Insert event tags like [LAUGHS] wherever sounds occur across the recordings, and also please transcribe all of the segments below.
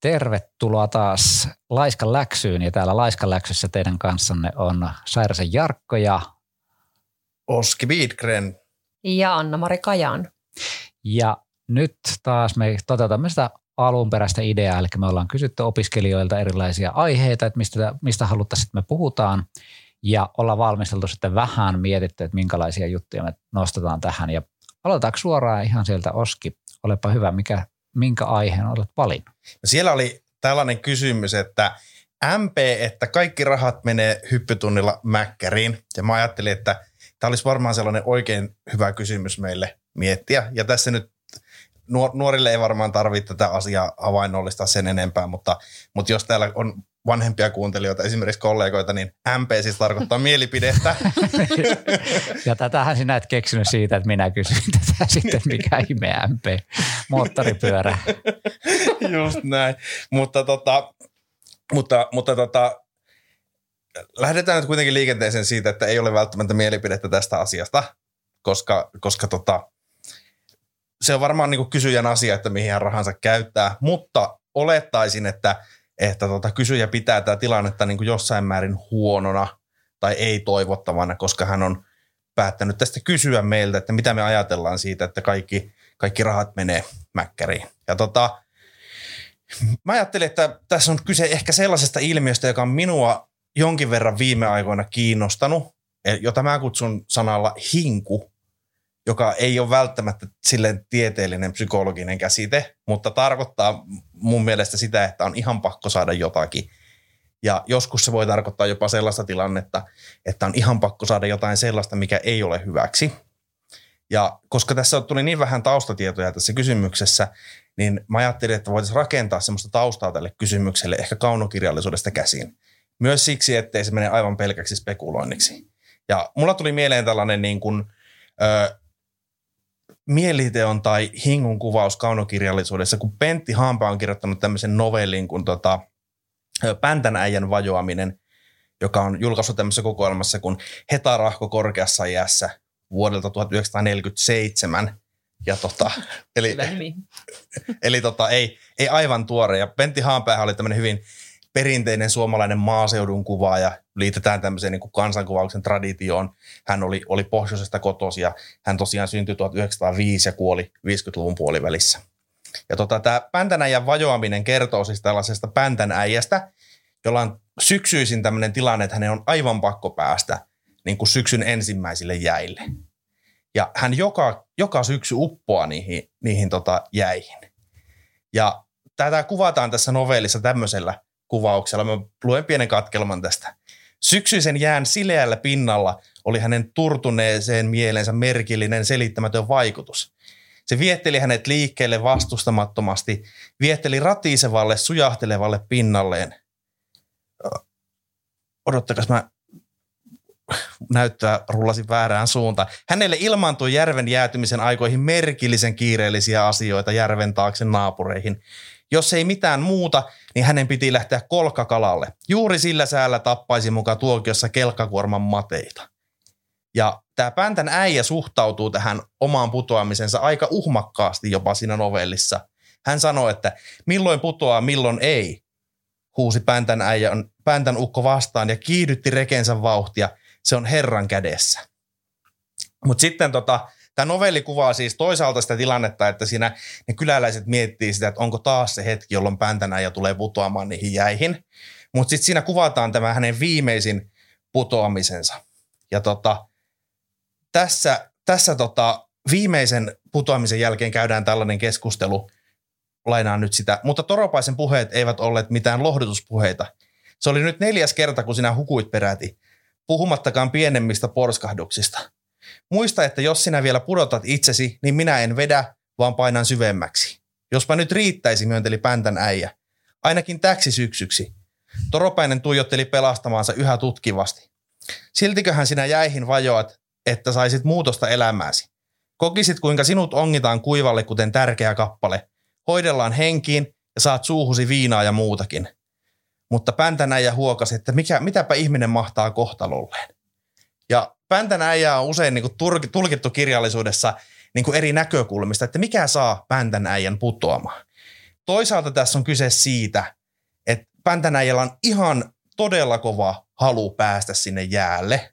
Tervetuloa taas Laiskan läksyyn ja täällä Laiskan läksyssä teidän kanssanne on Sairasen Jarkko ja Oski Biidgren ja Anna-Mari Kajan. Ja nyt taas me toteutamme sitä alunperäistä ideaa, eli me ollaan kysytty opiskelijoilta erilaisia aiheita, että mistä, mistä haluttaisiin, että me puhutaan. Ja ollaan valmisteltu sitten vähän mietitty, että minkälaisia juttuja me nostetaan tähän. Ja aloitetaanko suoraan ihan sieltä Oski, olepa hyvä, mikä, minkä aiheen olet valinnut? Siellä oli tällainen kysymys, että MP, että kaikki rahat menee hyppytunnilla mäkkäriin. Ja mä ajattelin, että tämä olisi varmaan sellainen oikein hyvä kysymys meille miettiä. Ja tässä nyt nuorille ei varmaan tarvitse tätä asiaa havainnollistaa sen enempää, mutta, mutta jos täällä on vanhempia kuuntelijoita, esimerkiksi kollegoita, niin MP siis tarkoittaa mielipidettä. [LAUGHS] ja tätähän sinä et keksinyt siitä, että minä kysyin [LAUGHS] tätä sitten, mikä ihme MP, moottoripyörä. [LAUGHS] Just näin, mutta tota, mutta, mutta tota, lähdetään nyt kuitenkin liikenteeseen siitä, että ei ole välttämättä mielipidettä tästä asiasta, koska, koska tota, se on varmaan niin kysyjän asia, että mihin hän rahansa käyttää, mutta olettaisin, että, että tota, kysyjä pitää tätä tilannetta niin jossain määrin huonona tai ei toivottavana, koska hän on päättänyt tästä kysyä meiltä, että mitä me ajatellaan siitä, että kaikki, kaikki rahat menee mäkkäriin. Ja tota, mä ajattelin, että tässä on kyse ehkä sellaisesta ilmiöstä, joka on minua jonkin verran viime aikoina kiinnostanut, jota mä kutsun sanalla hinku, joka ei ole välttämättä silleen tieteellinen psykologinen käsite, mutta tarkoittaa mun mielestä sitä, että on ihan pakko saada jotakin. Ja joskus se voi tarkoittaa jopa sellaista tilannetta, että on ihan pakko saada jotain sellaista, mikä ei ole hyväksi. Ja koska tässä tuli niin vähän taustatietoja tässä kysymyksessä, niin mä ajattelin, että voitaisiin rakentaa semmoista taustaa tälle kysymykselle ehkä kaunokirjallisuudesta käsin. Myös siksi, ettei se mene aivan pelkäksi spekuloinniksi. Ja mulla tuli mieleen tällainen niin kuin, ö, mieliteon tai hingun kuvaus kaunokirjallisuudessa, kun Pentti Hampa on kirjoittanut tämmöisen novellin kuin tota, Päntän äijän vajoaminen, joka on julkaissut tämmöisessä kokoelmassa kuin Hetarahko korkeassa iässä vuodelta 1947. Ja tota, eli, eli tota, ei, ei aivan tuore. Ja Pentti Haanpäähän oli tämmöinen hyvin perinteinen suomalainen maaseudun kuvaaja, liitetään tämmöiseen niin kuin kansankuvauksen traditioon. Hän oli, oli pohjoisesta kotosi ja hän tosiaan syntyi 1905 ja kuoli 50-luvun puolivälissä. Ja tota, tämä päntänäijän vajoaminen kertoo siis tällaisesta päntänäijästä, jolla on syksyisin tämmöinen tilanne, että hänen on aivan pakko päästä niin kuin syksyn ensimmäisille jäille. Ja hän joka, joka syksy uppoaa niihin, niihin tota jäihin. Ja tätä kuvataan tässä novellissa tämmöisellä kuvauksella. Mä luen pienen katkelman tästä. Syksyisen jään sileällä pinnalla oli hänen turtuneeseen mielensä merkillinen selittämätön vaikutus. Se vietteli hänet liikkeelle vastustamattomasti, vietteli ratisevalle, sujahtelevalle pinnalleen. Odottakas mä näyttöä rullasi väärään suuntaan. Hänelle ilmaantui järven jäätymisen aikoihin merkillisen kiireellisiä asioita järven taakse naapureihin. Jos ei mitään muuta, niin hänen piti lähteä kolkakalalle. Juuri sillä säällä tappaisi mukaan tuokiossa kelkkakuorman mateita. Ja tämä Päntän äijä suhtautuu tähän omaan putoamisensa aika uhmakkaasti jopa siinä novellissa. Hän sanoi, että milloin putoaa, milloin ei, huusi Päntän äijä Päntän ukko vastaan ja kiihdytti rekensä vauhtia. Se on Herran kädessä. Mutta sitten tota, Tämä novelli kuvaa siis toisaalta sitä tilannetta, että siinä ne kyläläiset miettii sitä, että onko taas se hetki, jolloin päntänä ja tulee putoamaan niihin jäihin. Mutta sitten siinä kuvataan tämä hänen viimeisin putoamisensa. Ja tota, tässä, tässä tota, viimeisen putoamisen jälkeen käydään tällainen keskustelu, lainaan nyt sitä, mutta Toropaisen puheet eivät olleet mitään lohdutuspuheita. Se oli nyt neljäs kerta, kun sinä hukuit peräti, puhumattakaan pienemmistä porskahduksista – Muista, että jos sinä vielä pudotat itsesi, niin minä en vedä, vaan painan syvemmäksi. Jospa nyt riittäisi, myönteli Päntän äijä. Ainakin täksi syksyksi. Toropäinen tuijotteli pelastamaansa yhä tutkivasti. Siltiköhän sinä jäihin vajoat, että saisit muutosta elämääsi. Kokisit, kuinka sinut ongitaan kuivalle, kuten tärkeä kappale. Hoidellaan henkiin ja saat suuhusi viinaa ja muutakin. Mutta Päntänäijä huokasi, että mikä, mitäpä ihminen mahtaa kohtalolleen. Ja Päntän äijä on usein niin kuin tulkittu kirjallisuudessa niin kuin eri näkökulmista, että mikä saa Päntän äijän putoamaan. toisaalta tässä on kyse siitä, että Päntänäijällä on ihan todella kova halu päästä sinne jäälle.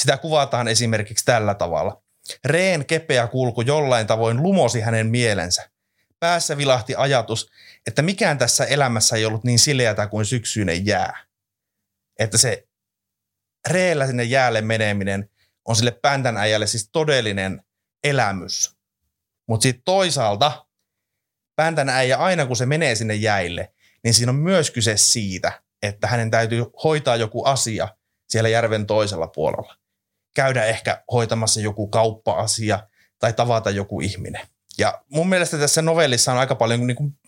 Sitä kuvataan esimerkiksi tällä tavalla. Reen kepeä kulku jollain tavoin lumosi hänen mielensä. Päässä vilahti ajatus, että mikään tässä elämässä ei ollut niin sileätä kuin syksyinen jää. Että se reellä sinne jäälle meneminen on sille päntänäijälle siis todellinen elämys. Mutta sitten toisaalta päntänäijä aina kun se menee sinne jäille, niin siinä on myös kyse siitä, että hänen täytyy hoitaa joku asia siellä järven toisella puolella. Käydä ehkä hoitamassa joku kauppa-asia tai tavata joku ihminen. Ja mun mielestä tässä novellissa on aika paljon niin kuin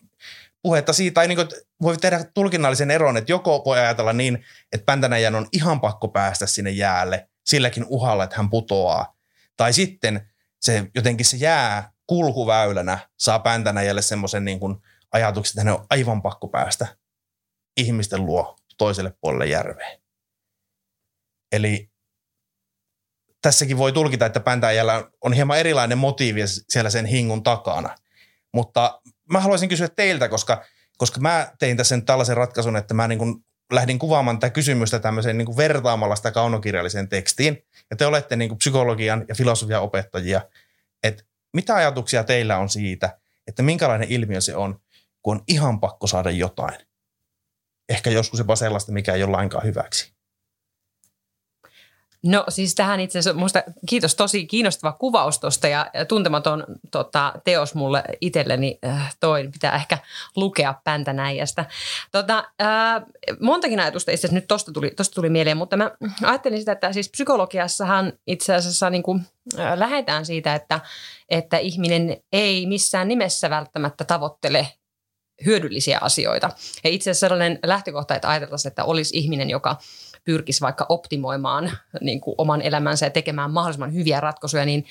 puhetta siitä, tai niin kuin, voi tehdä tulkinnallisen eron, että joko voi ajatella niin, että Päntänäjän on ihan pakko päästä sinne jäälle silläkin uhalla, että hän putoaa. Tai sitten se jotenkin se jää kulkuväylänä saa Päntänäjälle semmoisen niin kuin ajatuksen, että hänen on aivan pakko päästä ihmisten luo toiselle puolelle järveen. Eli tässäkin voi tulkita, että Päntäjällä on hieman erilainen motiivi siellä sen hingun takana. Mutta mä haluaisin kysyä teiltä, koska, koska mä tein tässä nyt tällaisen ratkaisun, että mä niin kuin lähdin kuvaamaan tätä kysymystä tämmöiseen niin kuin vertaamalla sitä kaunokirjalliseen tekstiin. Ja te olette niin kuin psykologian ja filosofian opettajia. Että mitä ajatuksia teillä on siitä, että minkälainen ilmiö se on, kun on ihan pakko saada jotain? Ehkä joskus jopa sellaista, mikä ei ole lainkaan hyväksi. No siis tähän itse asiassa, musta, kiitos tosi kiinnostava kuvaus tuosta ja tuntematon tota, teos mulle itselleni äh, toi, pitää ehkä lukea päntänäijästä. Tota, äh, montakin ajatusta itse asiassa nyt tosta tuli, tosta tuli mieleen, mutta mä ajattelin sitä, että siis psykologiassahan itse asiassa niin kuin, äh, lähdetään siitä, että, että ihminen ei missään nimessä välttämättä tavoittele hyödyllisiä asioita. Ja itse asiassa sellainen lähtökohta, että ajateltaisiin, että olisi ihminen, joka pyrkisi vaikka optimoimaan niin kuin oman elämänsä ja tekemään mahdollisimman hyviä ratkaisuja, niin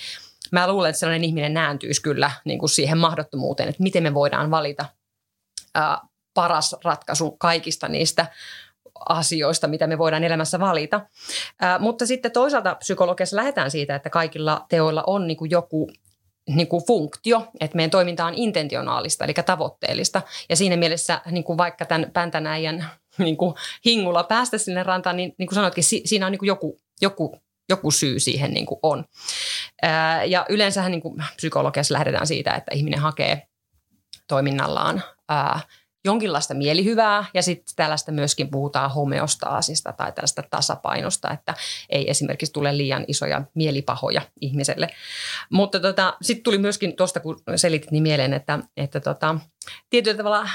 mä luulen, että sellainen ihminen nääntyisi kyllä niin kuin siihen mahdottomuuteen, että miten me voidaan valita ää, paras ratkaisu kaikista niistä asioista, mitä me voidaan elämässä valita. Ää, mutta sitten toisaalta psykologiassa lähdetään siitä, että kaikilla teoilla on niin kuin joku niin kuin funktio, että meidän toiminta on intentionaalista, eli tavoitteellista. Ja siinä mielessä niin kuin vaikka tämän päntänäijän [LAUGHS] niin kuin hingulla päästä sinne rantaan, niin, niin kuin sanoitkin, si, siinä on niin kuin joku, joku, joku syy siihen niin kuin on. Ää, ja yleensähän niin kuin psykologiassa lähdetään siitä, että ihminen hakee toiminnallaan ää, jonkinlaista mielihyvää ja sitten tällaista myöskin puhutaan homeostaasista tai tällaista tasapainosta, että ei esimerkiksi tule liian isoja mielipahoja ihmiselle. Mutta tota, sitten tuli myöskin tuosta, kun selitit niin mieleen, että, että tota, tietyllä tavalla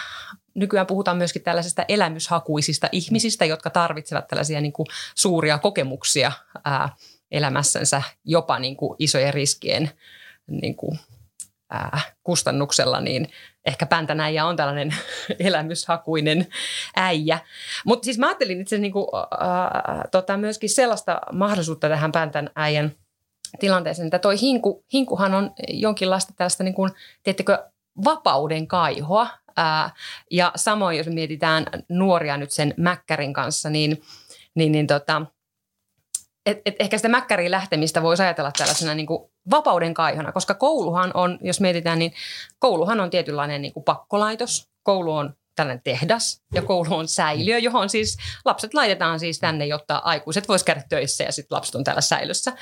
nykyään puhutaan myöskin tällaisista elämyshakuisista ihmisistä, jotka tarvitsevat tällaisia niin kuin suuria kokemuksia ää, elämässänsä jopa niin kuin isojen riskien niin kuin, ää, kustannuksella, niin ehkä päntänäijä on tällainen [LAUGHS] elämyshakuinen äijä. Mutta siis mä ajattelin itse niin kuin, ää, tota, myöskin sellaista mahdollisuutta tähän päntänäijän tilanteeseen, että toi hinku, hinkuhan on jonkinlaista tällaista, niin kuin, vapauden kaihoa. Ja samoin, jos mietitään nuoria nyt sen Mäkkärin kanssa, niin, niin, niin tota, et, et ehkä sitä Mäkkäriin lähtemistä voisi ajatella tällaisena niin kuin vapauden kaihona, koska kouluhan on, jos mietitään, niin kouluhan on tietynlainen niin kuin pakkolaitos. Koulu on tällainen tehdas ja koulu on säiliö, johon siis lapset laitetaan siis tänne, jotta aikuiset vois käydä töissä ja sitten lapset on täällä säilössä.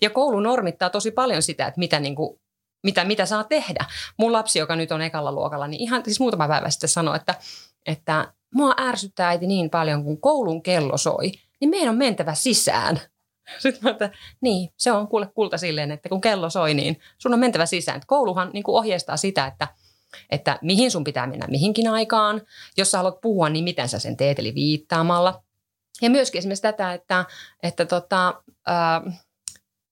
Ja koulu normittaa tosi paljon sitä, että mitä niin kuin mitä, mitä saa tehdä. Mun lapsi, joka nyt on ekalla luokalla, niin ihan siis muutama päivä sitten sanoi, että, että mua ärsyttää äiti niin paljon, kun koulun kello soi, niin meidän on mentävä sisään. [LAUGHS] Sitten mä että niin, se on kuule kulta silleen, että kun kello soi, niin sun on mentävä sisään. Et kouluhan niin kuin ohjeistaa sitä, että, että mihin sun pitää mennä mihinkin aikaan. Jos sä haluat puhua, niin miten sä sen teet, eli viittaamalla. Ja myöskin esimerkiksi tätä, että, että tota, ää,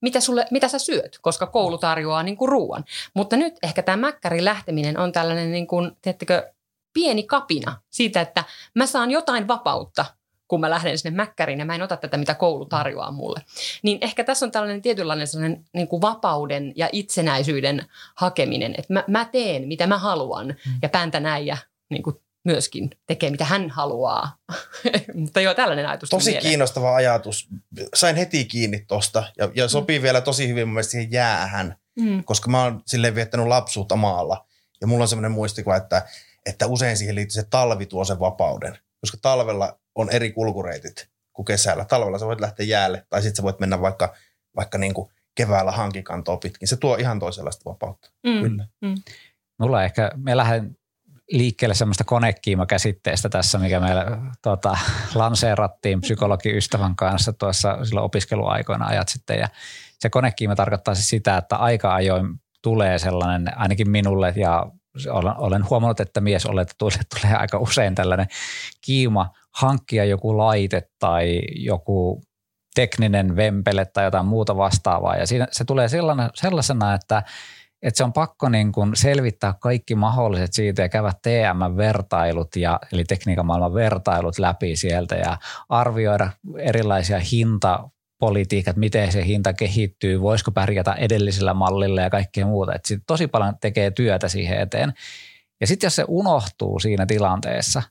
mitä, sulle, mitä sä syöt, koska koulu tarjoaa niin kuin ruoan. Mutta nyt ehkä tämä mäkkärin lähteminen on tällainen, niin kuin, teettekö, pieni kapina siitä, että mä saan jotain vapautta kun mä lähden sinne mäkkäriin ja mä en ota tätä, mitä koulu tarjoaa mulle. Niin ehkä tässä on tällainen tietynlainen sellainen niin kuin vapauden ja itsenäisyyden hakeminen, että mä, mä teen, mitä mä haluan mm. ja pääntä näin ja niin kuin myöskin tekee, mitä hän haluaa. [LAUGHS] Mutta joo, tällainen ajatus. Tosi mieleen. kiinnostava ajatus. Sain heti kiinni tosta ja, ja sopii mm. vielä tosi hyvin mun mielestä siihen jäähän, mm. koska mä oon silleen viettänyt lapsuutta maalla. Ja mulla on semmoinen muistikuva, että että usein siihen liittyy se talvi tuo sen vapauden. Koska talvella on eri kulkureitit kuin kesällä. Talvella sä voit lähteä jäälle tai sitten sä voit mennä vaikka, vaikka niin kuin keväällä hankikantoa pitkin. Se tuo ihan toisenlaista vapautta. Mm. Kyllä. Mm. Mulla ehkä, me lähden liikkeelle semmoista konekiima-käsitteestä tässä, mikä meillä tota, lanseerattiin psykologiystävän kanssa tuossa silloin opiskeluaikoina ajat sitten. Ja se konekiima tarkoittaa siis sitä, että aika ajoin tulee sellainen, ainakin minulle ja olen, olen huomannut, että mies olet tulee, tulee aika usein tällainen kiima hankkia joku laite tai joku tekninen vempele tai jotain muuta vastaavaa. Ja siinä, se tulee sellaisena, sellaisena että että se on pakko niin kuin selvittää kaikki mahdolliset siitä ja käydä TM-vertailut, ja, eli tekniikan maailman vertailut läpi sieltä ja arvioida erilaisia hinta politiikat, miten se hinta kehittyy, voisiko pärjätä edellisellä mallilla ja kaikkea muuta. Et tosi paljon tekee työtä siihen eteen. Ja sitten jos se unohtuu siinä tilanteessa,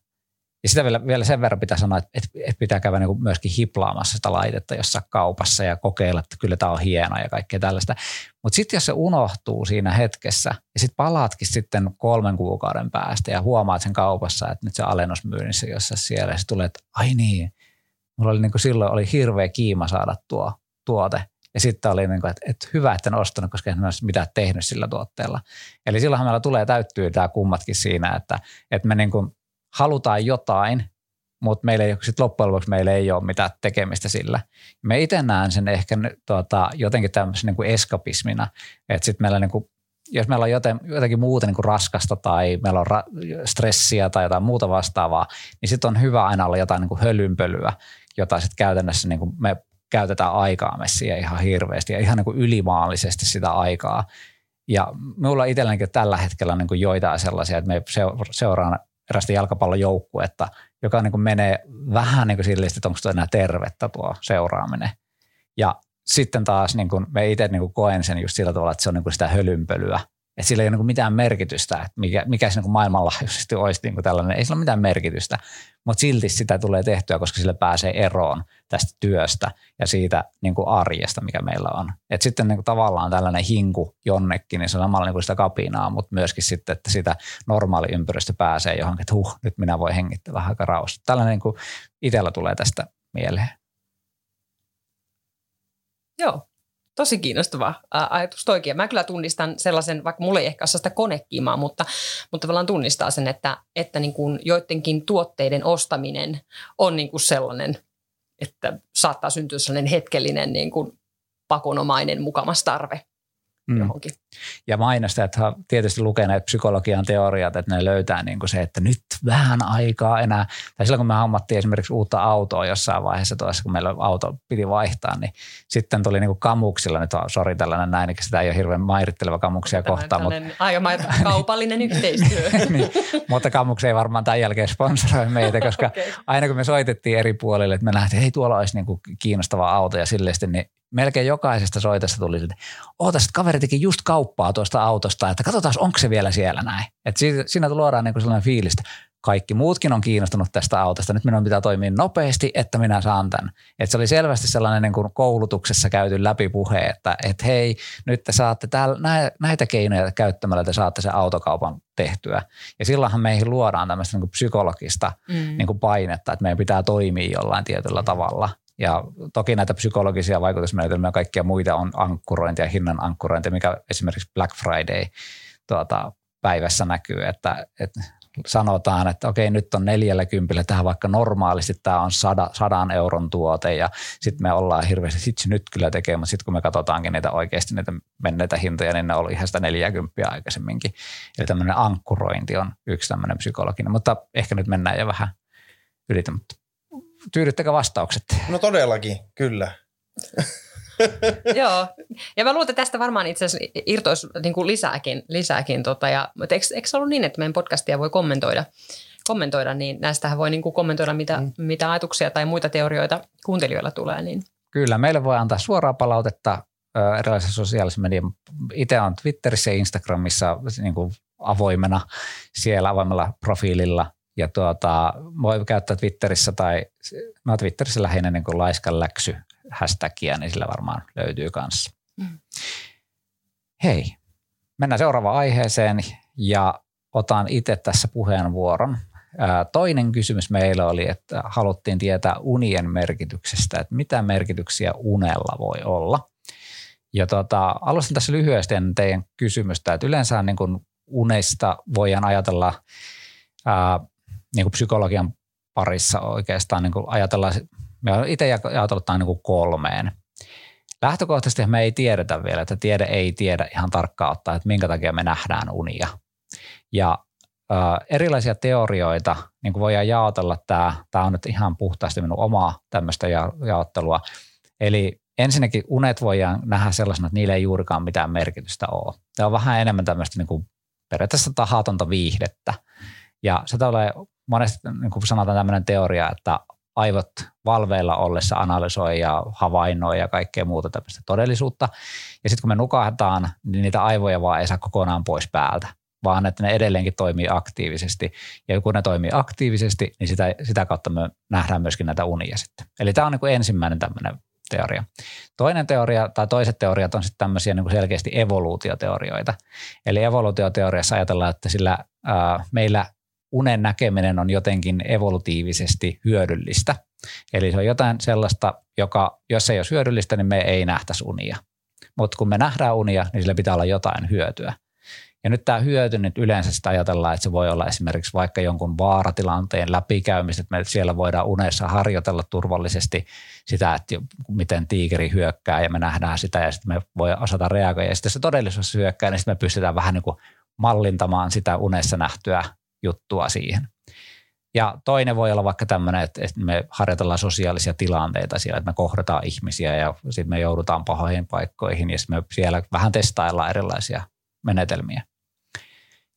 ja sitä vielä, vielä sen verran pitää sanoa, että, että pitää käydä niin myöskin hiplaamassa sitä laitetta jossa kaupassa ja kokeilla, että kyllä tämä on hienoa ja kaikkea tällaista. Mutta sitten jos se unohtuu siinä hetkessä ja sitten palaatkin sitten kolmen kuukauden päästä ja huomaat sen kaupassa, että nyt se alennusmyynnissä jossain siellä ja se tulee, että ai niin, mulla oli niin kuin silloin oli hirveä kiima saada tuo tuote. Ja sitten oli, niin kuin, että, että hyvä, että en ostanut, koska en olisi mitään tehnyt sillä tuotteella. Eli silloinhan meillä tulee täyttyä tämä kummatkin siinä, että, että me niin kuin halutaan jotain, mutta meillä ei, sit loppujen lopuksi meillä ei ole mitään tekemistä sillä. Me itse näen sen ehkä tuota, jotenkin tämmöisen niin kuin eskapismina, että sitten meillä niin kuin, jos meillä on joten, jotenkin muuta niin kuin raskasta tai meillä on ra- stressiä tai jotain muuta vastaavaa, niin sitten on hyvä aina olla jotain niin kuin hölynpölyä, jota sitten käytännössä niin kuin me käytetään aikaa messiä ihan hirveästi ja ihan niin kuin ylimaallisesti sitä aikaa. Ja minulla itsellänikin tällä hetkellä niin kuin joitain sellaisia, että me seuraan erästä jalkapallojoukkuetta, joka niin kuin menee vähän niin kuin sille, että onko tuo enää tervettä tuo seuraaminen. Ja sitten taas niin kuin me itse niin kuin koen sen just sillä tavalla, että se on niin kuin sitä hölynpölyä että sillä ei ole niin mitään merkitystä, että mikä, mikä se niin maailmanlaajuisesti olisi niin tällainen. Ei sillä ole mitään merkitystä, mutta silti sitä tulee tehtyä, koska sille pääsee eroon tästä työstä ja siitä niin arjesta, mikä meillä on. Et sitten niin tavallaan tällainen hinku jonnekin, niin se on samalla niin sitä kapinaa, mutta myöskin sitten, että sitä normaali ympäristö pääsee johonkin, että huh, nyt minä voin hengittää vähän aika rauhassa. Tällainen niin itsellä tulee tästä mieleen. Joo, Tosi kiinnostava ajatus toikin. Mä kyllä tunnistan sellaisen, vaikka mulla ei ehkä ole sitä konekimaa, mutta, mutta tavallaan tunnistaa sen, että, että niin kuin joidenkin tuotteiden ostaminen on niin kuin sellainen, että saattaa syntyä sellainen hetkellinen niin kuin pakonomainen mukamas tarve mm. johonkin. Ja mainostajat tietysti lukee näitä psykologian teoriat, että ne löytää niin kuin se, että nyt vähän aikaa enää. Tai silloin kun me hommattiin esimerkiksi uutta autoa jossain vaiheessa tuossa, kun meillä auto piti vaihtaa, niin sitten tuli niin kuin kamuksilla, nyt sori tällainen näin, että sitä ei ole hirveän mairitteleva kamuksia Tämä kohtaan. Mutta... Aivan kaupallinen yhteistyö. [LAUGHS] niin, mutta kamuksia ei varmaan tämän jälkeen sponsoroi meitä, koska [LAUGHS] okay. aina kun me soitettiin eri puolille, että me nähtiin, että hei tuolla olisi niin kuin kiinnostava auto ja silleen niin melkein jokaisesta soitosta tuli, että oota, kaveri teki just kauppaa tuosta autosta, että katsotaan, onko se vielä siellä näin. Että siinä, luodaan niin kuin sellainen fiilis, että kaikki muutkin on kiinnostunut tästä autosta. Nyt minun pitää toimia nopeasti, että minä saan tämän. Että se oli selvästi sellainen niin kuin koulutuksessa käyty läpi puhe, että, että hei, nyt te saatte täällä, näitä keinoja käyttämällä te saatte sen autokaupan tehtyä. Ja silloinhan meihin luodaan tämmöistä niin kuin psykologista mm. niin kuin painetta, että meidän pitää toimia jollain tietyllä tavalla – ja toki näitä psykologisia vaikutusmenetelmiä ja kaikkia muita on ankkurointia, hinnan ankkurointia, mikä esimerkiksi Black Friday tuota, päivässä näkyy, että, että sanotaan, että okei, nyt on neljällä kympillä, tähän vaikka normaalisti tämä on sada, sadan euron tuote ja sitten me ollaan hirveästi, sit nyt kyllä tekee, mutta sitten kun me katsotaankin niitä oikeasti niitä menneitä hintoja, niin ne oli ihan sitä 40 aikaisemminkin. Eli tämmöinen ankkurointi on yksi tämmöinen psykologinen, mutta ehkä nyt mennään jo vähän ylitä, mutta tyydyttäkö vastaukset? No todellakin, kyllä. [LAUGHS] Joo, ja mä luulen, että tästä varmaan itse asiassa irtoisi niin kuin lisääkin, lisääkin tota, ja, mutta eikö, eikö se ollut niin, että meidän podcastia voi kommentoida, kommentoida niin näistähän voi niin kuin kommentoida, mitä, mm. mitä ajatuksia tai muita teorioita kuuntelijoilla tulee. Niin. Kyllä, meille voi antaa suoraa palautetta erilaisissa sosiaalisissa mediassa. Itse on Twitterissä ja Instagramissa niin kuin avoimena siellä avoimella profiililla ja tuota, voi käyttää Twitterissä tai, no Twitterissä lähinnä niin kuin laiskan läksy hashtagia, niin sillä varmaan löytyy kanssa. Mm. Hei, mennään seuraavaan aiheeseen ja otan itse tässä puheenvuoron. Toinen kysymys meillä oli, että haluttiin tietää unien merkityksestä, että mitä merkityksiä unella voi olla. Ja tota, alustan tässä lyhyesti ennen teidän kysymystä, että yleensä niin kuin unesta voidaan ajatella ää, niin kuin psykologian parissa oikeastaan niin kuin ajatellaan, me itse ajatellut tämän niin kuin kolmeen. Lähtökohtaisesti me ei tiedetä vielä, että tiede ei tiedä ihan tarkkaan ottaa, että minkä takia me nähdään unia. Ja ää, erilaisia teorioita niin kuin voidaan jaotella, tämä, tämä on nyt ihan puhtaasti minun omaa tämmöistä ja, jaottelua. Eli ensinnäkin unet voidaan nähdä sellaisena, että niillä ei juurikaan mitään merkitystä ole. Tämä on vähän enemmän tämmöistä niin kuin periaatteessa tahatonta viihdettä. Ja se tulee monesti, niin kuin sanotaan tämmöinen teoria, että aivot valveilla ollessa analysoi ja havainnoi ja kaikkea muuta tämmöistä todellisuutta. Ja sitten kun me nukahtaan, niin niitä aivoja vaan ei saa kokonaan pois päältä, vaan että ne edelleenkin toimii aktiivisesti. Ja kun ne toimii aktiivisesti, niin sitä, sitä kautta me nähdään myöskin näitä unia sitten. Eli tämä on niin kuin ensimmäinen tämmöinen teoria. Toinen teoria tai toiset teoriat on sitten tämmöisiä niin kuin selkeästi evoluutioteorioita. Eli evoluutioteoriassa ajatellaan, että sillä ää, meillä unen näkeminen on jotenkin evolutiivisesti hyödyllistä. Eli se on jotain sellaista, joka, jos ei ole hyödyllistä, niin me ei nähtäisi unia. Mutta kun me nähdään unia, niin sillä pitää olla jotain hyötyä. Ja nyt tämä hyöty nyt yleensä sitä ajatellaan, että se voi olla esimerkiksi vaikka jonkun vaaratilanteen läpikäymistä, että me siellä voidaan unessa harjoitella turvallisesti sitä, että miten tiikeri hyökkää ja me nähdään sitä ja sitten me voi osata reagoida. Ja sitten se todellisuus hyökkää, niin sitten me pystytään vähän niin kuin mallintamaan sitä unessa nähtyä juttua siihen. Ja toinen voi olla vaikka tämmöinen, että me harjoitellaan sosiaalisia tilanteita siellä, että me kohdataan ihmisiä ja sitten me joudutaan pahoihin paikkoihin ja sitten me siellä vähän testaillaan erilaisia menetelmiä.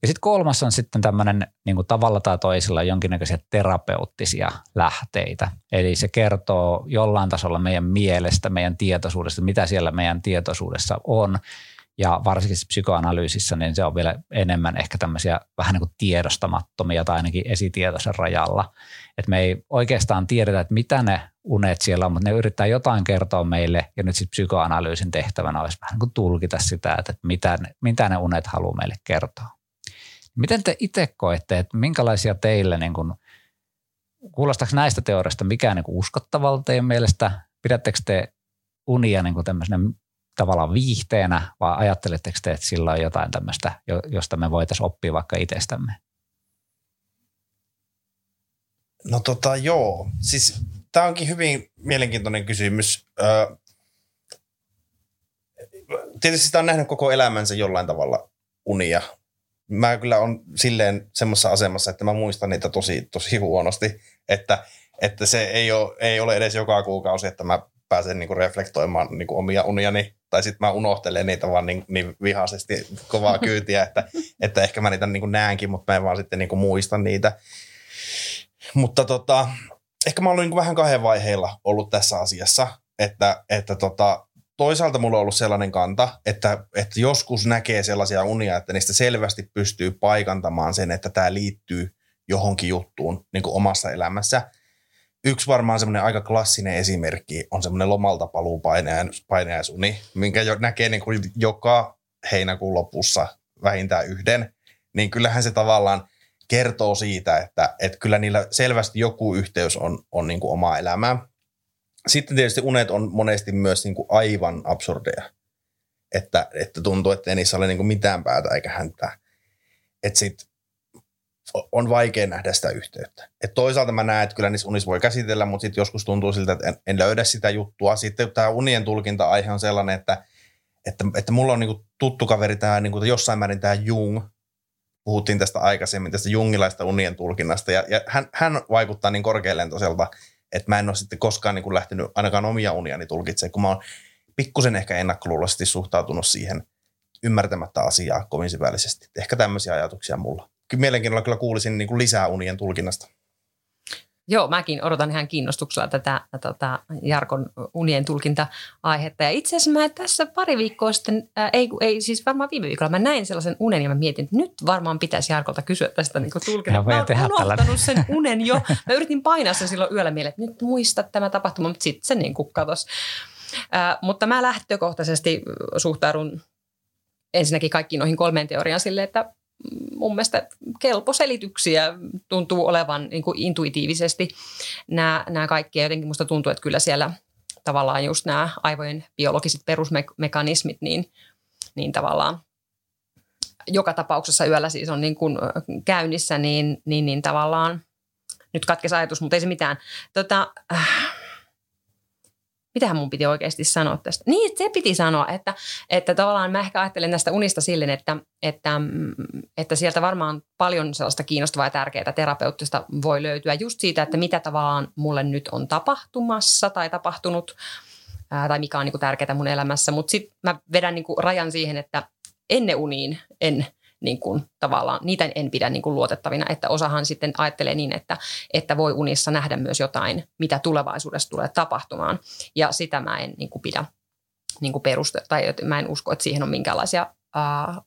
Ja sitten kolmas on sitten tämmöinen niin kuin tavalla tai toisella jonkinnäköisiä terapeuttisia lähteitä. Eli se kertoo jollain tasolla meidän mielestä, meidän tietoisuudesta, mitä siellä meidän tietoisuudessa on. Ja varsinkin psykoanalyysissä, niin se on vielä enemmän ehkä tämmöisiä vähän niin kuin tiedostamattomia tai ainakin esitietoisen rajalla. Että me ei oikeastaan tiedetä, että mitä ne unet siellä on, mutta ne yrittää jotain kertoa meille ja nyt sitten psykoanalyysin tehtävänä olisi vähän niin kuin tulkita sitä, että mitä ne, mitä ne unet haluaa meille kertoa. Miten te itse koette, että minkälaisia teille, niin kuin, kuulostaako näistä teorista mikään niin uskottavalta teidän mielestä? Pidättekö te unia niin kuin tämmöisenä tavallaan viihteenä vai ajatteletteko te, että sillä on jotain tämmöistä, josta me voitaisiin oppia vaikka itsestämme? No tota joo, siis tämä onkin hyvin mielenkiintoinen kysymys. Öö, tietysti sitä on nähnyt koko elämänsä jollain tavalla unia, mä kyllä on silleen semmoisessa asemassa, että mä muistan niitä tosi, tosi huonosti, että, että se ei ole, ei ole edes joka kuukausi, että mä pääsen niinku reflektoimaan niinku omia uniani, tai sitten mä unohtelen niitä vaan niin, niin vihaisesti kovaa [LAUGHS] kyytiä, että, että ehkä mä niitä niinku näenkin, mutta mä en vaan sitten niinku muista niitä. Mutta tota, ehkä mä oon niinku vähän kahden vaiheilla ollut tässä asiassa, että, että tota, toisaalta mulla on ollut sellainen kanta, että, että joskus näkee sellaisia unia, että niistä selvästi pystyy paikantamaan sen, että tämä liittyy johonkin juttuun niin kuin omassa elämässä. Yksi varmaan semmoinen aika klassinen esimerkki on semmoinen lomalta paluu painajaisuni, minkä jo näkee niin kuin joka heinäkuun lopussa vähintään yhden. Niin kyllähän se tavallaan kertoo siitä, että, että kyllä niillä selvästi joku yhteys on, on niin kuin omaa elämää. Sitten tietysti unet on monesti myös niin kuin aivan absurdeja. Että, että tuntuu, että ei niissä ole niin kuin mitään päätä eikä häntää. Että sit on vaikea nähdä sitä yhteyttä. Et toisaalta mä näen, että kyllä niissä unissa voi käsitellä, mutta sitten joskus tuntuu siltä, että en, en löydä sitä juttua. Sitten tämä unien tulkinta-aihe on sellainen, että, että, että mulla on niinku tuttu kaveri, tämä niinku, jossain määrin tämä Jung, puhuttiin tästä aikaisemmin, tästä jungilaista unien tulkinnasta, ja, ja hän, hän vaikuttaa niin korkealentoiselta että mä en ole sitten koskaan niin kuin lähtenyt ainakaan omia uniani tulkitsemaan, kun mä oon pikkusen ehkä ennakkoluuloisesti suhtautunut siihen ymmärtämättä asiaa kovin syvällisesti. Ehkä tämmöisiä ajatuksia mulla. Mielenkiinnolla kyllä kuulisin niin kuin lisää unien tulkinnasta. Joo, mäkin odotan ihan kiinnostuksella tätä tota, Jarkon unien tulkinta-aihetta. Ja itse asiassa mä tässä pari viikkoa sitten, ää, ei, ei siis varmaan viime viikolla, mä näin sellaisen unen ja mä mietin, että nyt varmaan pitäisi Jarkolta kysyä tästä niin tulkintaa. Mä oon unohtanut sen [LAUGHS] unen jo. Mä yritin painaa sen silloin yöllä mieleen, että nyt muista tämä tapahtuma, mutta sitten se niin kuin katosi. Ää, mutta mä lähtökohtaisesti suhtaudun ensinnäkin kaikkiin noihin kolmeen teoriaan silleen, että mun mielestä kelposelityksiä tuntuu olevan niin kuin intuitiivisesti nämä, nämä kaikki. Ja jotenkin musta tuntuu, että kyllä siellä tavallaan just nämä aivojen biologiset perusmekanismit, niin, niin tavallaan joka tapauksessa yöllä siis on niin kuin käynnissä, niin, niin, niin tavallaan nyt katkesi ajatus, mutta ei se mitään. Tota, äh, mitähän mun piti oikeasti sanoa tästä? Niin, se piti sanoa, että, että tavallaan mä ehkä ajattelen näistä unista silleen, että, että, että sieltä varmaan paljon sellaista kiinnostavaa ja tärkeää terapeuttista voi löytyä just siitä, että mitä tavallaan mulle nyt on tapahtumassa tai tapahtunut ää, tai mikä on niin kuin tärkeää mun elämässä. Mutta sitten mä vedän niin kuin rajan siihen, että ennen uniin en – niin kuin, tavallaan, niitä en pidä niin kuin luotettavina, että osahan sitten ajattelee niin, että, että voi unissa nähdä myös jotain, mitä tulevaisuudessa tulee tapahtumaan. Ja sitä mä en niin kuin pidä niin kuin peruste, tai mä en usko, että siihen on minkäänlaisia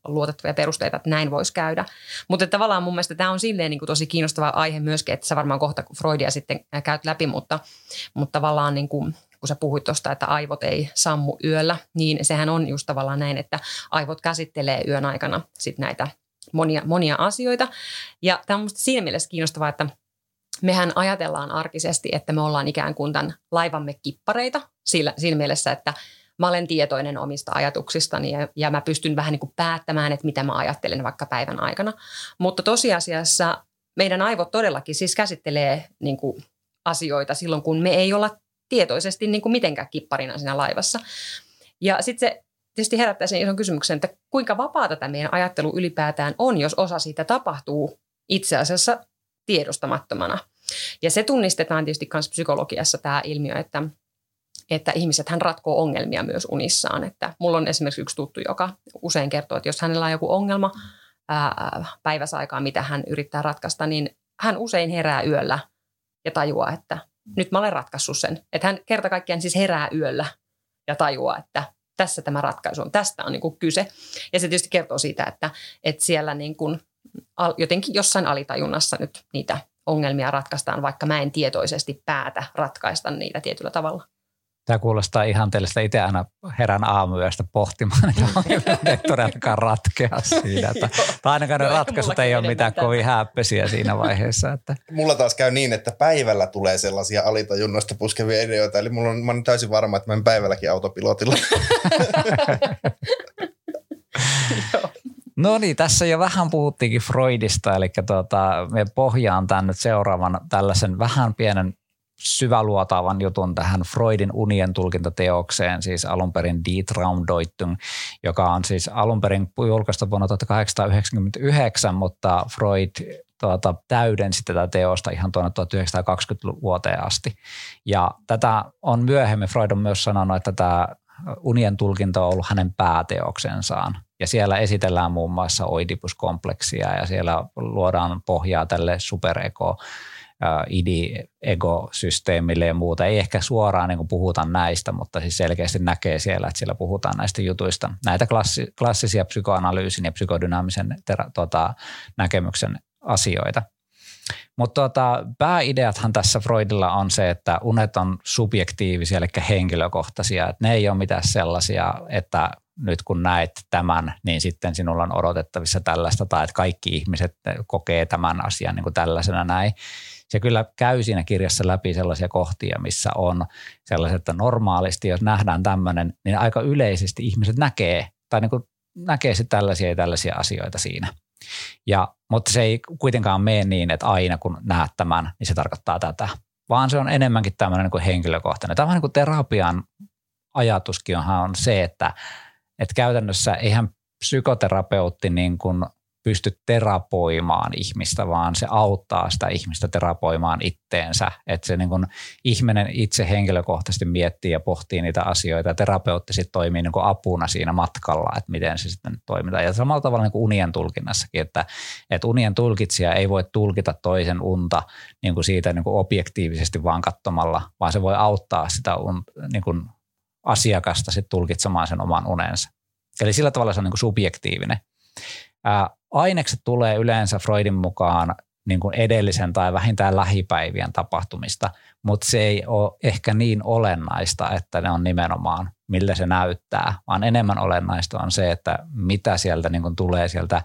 luotettavia perusteita, että näin voisi käydä. Mutta tavallaan mun mielestä tämä on silleen niin kuin tosi kiinnostava aihe myöskin, että sä varmaan kohta Freudia sitten käyt läpi, mutta, mutta tavallaan niin kuin kun sä puhuit tuosta, että aivot ei sammu yöllä, niin sehän on just tavallaan näin, että aivot käsittelee yön aikana sit näitä monia, monia asioita. Ja tämä on musta siinä mielessä kiinnostavaa, että mehän ajatellaan arkisesti, että me ollaan ikään kuin tämän laivamme kippareita sillä, siinä mielessä, että mä olen tietoinen omista ajatuksistani ja, ja mä pystyn vähän niin kuin päättämään, että mitä mä ajattelen vaikka päivän aikana. Mutta tosiasiassa meidän aivot todellakin siis käsittelee niin kuin asioita silloin, kun me ei olla tietoisesti niin kuin mitenkään kipparina siinä laivassa. Ja sitten se tietysti herättää sen ison kysymyksen, että kuinka vapaata tämä meidän ajattelu ylipäätään on, jos osa siitä tapahtuu itse asiassa tiedostamattomana. Ja se tunnistetaan tietysti myös psykologiassa tämä ilmiö, että, että ihmiset hän ratkoo ongelmia myös unissaan. Että mulla on esimerkiksi yksi tuttu, joka usein kertoo, että jos hänellä on joku ongelma ää, päiväsaikaa, mitä hän yrittää ratkaista, niin hän usein herää yöllä ja tajuaa, että nyt mä olen ratkaissut sen. Että hän kerta kaikkiaan siis herää yöllä ja tajuaa, että tässä tämä ratkaisu on, tästä on niin kuin kyse. Ja se tietysti kertoo siitä, että, että siellä niin kuin jotenkin jossain alitajunnassa nyt niitä ongelmia ratkaistaan, vaikka mä en tietoisesti päätä ratkaista niitä tietyllä tavalla. Tämä kuulostaa ihan teille itse aina herän aamuyöstä pohtimaan, että [LAUGHS] ei todellakaan ratkea siinä. Että, tai ainakaan ne ratkaisut ei ole mitään kovin häppesiä siinä vaiheessa. Että. Mulla taas käy niin, että päivällä tulee sellaisia alitajunnoista puskevia ideoita. Eli mulla on, mä olen täysin varma, että mä en päivälläkin autopilotilla. [LAUGHS] No niin, tässä jo vähän puhuttiinkin Freudista, eli tuota, me pohjaan tämän nyt seuraavan tällaisen vähän pienen syväluotaavan jutun tähän Freudin unien tulkintateokseen, siis alun perin Die Traumdeutung, joka on siis alun perin julkaistu vuonna 1899, mutta Freud tuota, täydensi tätä teosta ihan tuonne 1920-vuoteen asti. Ja tätä on myöhemmin, Freud on myös sanonut, että tämä unien tulkinta on ollut hänen pääteoksensaan. Ja siellä esitellään muun muassa Oidipus-kompleksia ja siellä luodaan pohjaa tälle superego ID-ekosysteemille ja muuta. Ei ehkä suoraan niin puhuta näistä, mutta siis selkeästi näkee siellä, että siellä puhutaan näistä jutuista. Näitä klassi, klassisia psykoanalyysin ja psykodynaamisen tera, tota, näkemyksen asioita. Mutta tota, pääideathan tässä Freudilla on se, että unet on subjektiivisia, eli henkilökohtaisia. Että ne ei ole mitään sellaisia, että nyt kun näet tämän, niin sitten sinulla on odotettavissa tällaista, tai että kaikki ihmiset kokee tämän asian niin kuin tällaisena näin se kyllä käy siinä kirjassa läpi sellaisia kohtia, missä on sellaiset, että normaalisti, jos nähdään tämmöinen, niin aika yleisesti ihmiset näkee, tai niin kuin näkee sitten tällaisia ja tällaisia asioita siinä. Ja, mutta se ei kuitenkaan mene niin, että aina kun näet tämän, niin se tarkoittaa tätä, vaan se on enemmänkin tämmöinen niin kuin henkilökohtainen. Tämä on niin kuin terapian ajatuskin on se, että, että käytännössä eihän psykoterapeutti niin kuin – pysty terapoimaan ihmistä, vaan se auttaa sitä ihmistä terapoimaan itteensä. Että se niin kun ihminen itse henkilökohtaisesti miettii ja pohtii niitä asioita terapeutti sitten toimii niin apuna siinä matkalla, että miten se sitten toimii. Ja samalla tavalla niin unien tulkinnassakin, että, että unien tulkitsija ei voi tulkita toisen unta niin kuin siitä niin kuin objektiivisesti vaan katsomalla, vaan se voi auttaa sitä un, niin kuin asiakasta sitten tulkitsemaan sen oman unensa. Eli sillä tavalla se on niin kuin subjektiivinen. Ää, ainekset tulee yleensä Freudin mukaan niin kuin edellisen tai vähintään lähipäivien tapahtumista, mutta se ei ole ehkä niin olennaista, että ne on nimenomaan miltä se näyttää, vaan enemmän olennaista on se, että mitä sieltä niin kuin tulee sieltä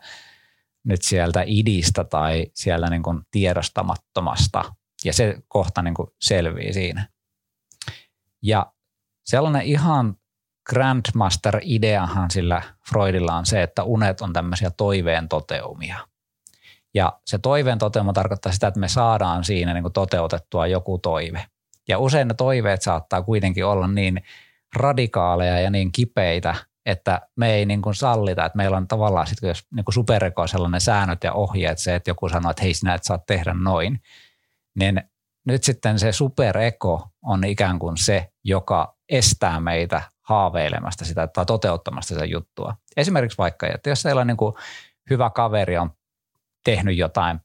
nyt sieltä idistä tai siellä niin kuin tiedostamattomasta. Ja se kohta niin kuin selvii siinä. Ja sellainen ihan Grandmaster-ideahan sillä Freudilla on se, että unet on tämmöisiä toiveen toteumia. Ja se toiveen toteuma tarkoittaa sitä, että me saadaan siinä niin kuin toteutettua joku toive. Ja usein ne toiveet saattaa kuitenkin olla niin radikaaleja ja niin kipeitä, että me ei niin kuin sallita, että meillä on tavallaan sitten, jos niin kuin supereko sellainen säännöt ja ohjeet, se, että joku sanoo, että hei sinä et saa tehdä noin, niin nyt sitten se supereko on ikään kuin se, joka estää meitä haaveilemasta sitä tai toteuttamasta sitä juttua. Esimerkiksi vaikka, että jos teillä on niin kuin hyvä kaveri on tehnyt jotain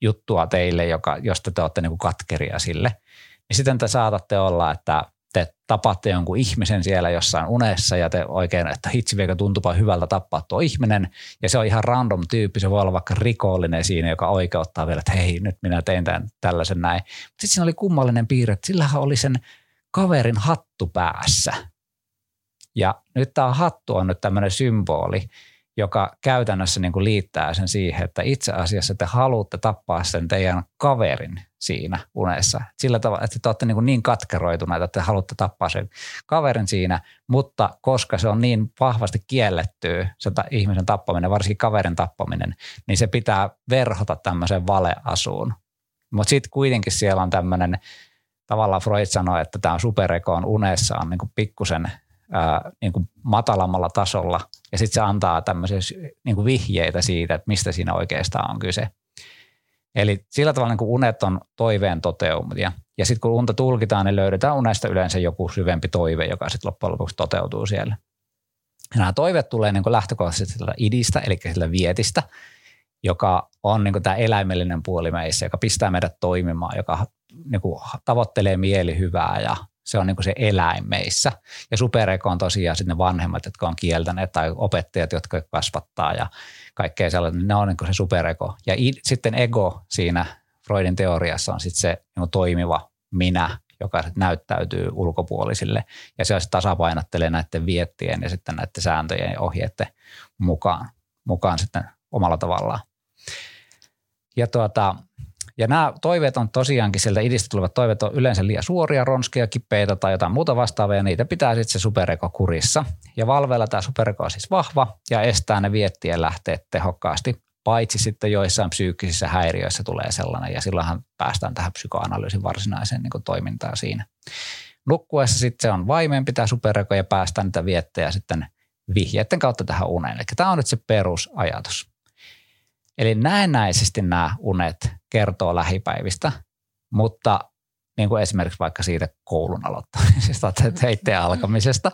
juttua teille, joka, josta te olette niin kuin katkeria sille, niin sitten te saatatte olla, että te tapatte jonkun ihmisen siellä jossain unessa ja te oikein, että hitsi vielä tuntupa hyvältä tappaa tuo ihminen ja se on ihan random tyyppi, se voi olla vaikka rikollinen siinä, joka oikeuttaa vielä, että hei nyt minä tein tämän, tällaisen näin. Mutta sitten siinä oli kummallinen piirre, että sillähän oli sen kaverin hattu päässä. Ja nyt tämä hattu on nyt tämmöinen symboli, joka käytännössä niin kuin liittää sen siihen, että itse asiassa te haluatte tappaa sen teidän kaverin siinä unessa. Sillä tavalla, että te olette niin, niin katkeroituneita, että te haluatte tappaa sen kaverin siinä, mutta koska se on niin vahvasti kielletty, se ihmisen tappaminen, varsinkin kaverin tappaminen, niin se pitää verhota tämmöiseen valeasuun. Mutta sitten kuitenkin siellä on tämmöinen, tavallaan Freud sanoi, että tämä supereko on unessa on niin pikkusen ää, niin kuin matalammalla tasolla ja sitten se antaa tämmöisiä niin kuin vihjeitä siitä, että mistä siinä oikeastaan on kyse. Eli sillä tavalla niin kuin unet on toiveen toteumia. Ja sitten kun unta tulkitaan, niin löydetään unesta yleensä joku syvempi toive, joka sitten loppujen lopuksi toteutuu siellä. Ja nämä toiveet tulee niin kuin lähtökohtaisesti sillä idistä, eli sillä vietistä, joka on niin kuin tämä eläimellinen puoli meissä, joka pistää meidät toimimaan, joka niin kuin tavoittelee mielihyvää ja se on niin kuin se eläin meissä. Ja supereko on tosiaan sitten ne vanhemmat, jotka on kieltäneet tai opettajat, jotka kasvattaa ja kaikkea sellaista. Ne on niin kuin se supereko. Ja i, sitten ego siinä Freudin teoriassa on sitten se niin kuin toimiva minä, joka näyttäytyy ulkopuolisille. Ja se tasapainottelee näiden viettien ja sitten näiden sääntöjen ja ohjeiden mukaan, mukaan sitten omalla tavallaan. Ja tuota, ja nämä toiveet on tosiaankin sieltä idistä tulevat toiveet on yleensä liian suoria, ronskia, kipeitä tai jotain muuta vastaavaa ja niitä pitää sitten se supereko kurissa. Ja valveilla tämä supereko on siis vahva ja estää ne viettien lähteet tehokkaasti, paitsi sitten joissain psyykkisissä häiriöissä tulee sellainen ja silloinhan päästään tähän psykoanalyysin varsinaiseen niin toimintaan siinä. Nukkuessa sitten se on vaimeen tämä supereko ja päästään niitä viettejä sitten vihjeiden kautta tähän uneen. Eli tämä on nyt se perusajatus. Eli näennäisesti nämä unet kertoo lähipäivistä, mutta niin kuin esimerkiksi vaikka siitä koulun aloittamisesta tai heitteen alkamisesta.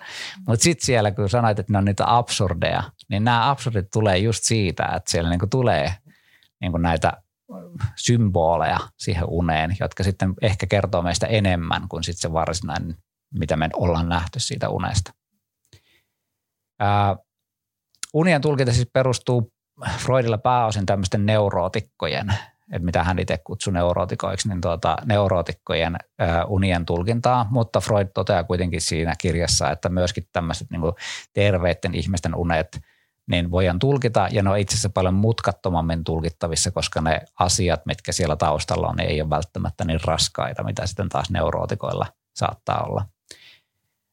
Mutta sitten siellä, kun sanoit, että ne on niitä absurdeja, niin nämä absurdit tulee just siitä, että siellä niin kuin tulee niin kuin näitä symboleja siihen uneen, jotka sitten ehkä kertoo meistä enemmän kuin sitten se varsinainen, mitä me ollaan nähty siitä unesta. Ää, unien tulkinta siis perustuu Freudilla pääosin tämmöisten neurootikkojen, että mitä hän itse kutsui neurootikoiksi, niin tuota, neurootikkojen unien tulkintaa, mutta Freud toteaa kuitenkin siinä kirjassa, että myöskin tämmöiset niin terveiden ihmisten unet niin voidaan tulkita ja ne on itse asiassa paljon mutkattomammin tulkittavissa, koska ne asiat, mitkä siellä taustalla on, niin ei ole välttämättä niin raskaita, mitä sitten taas neurootikoilla saattaa olla.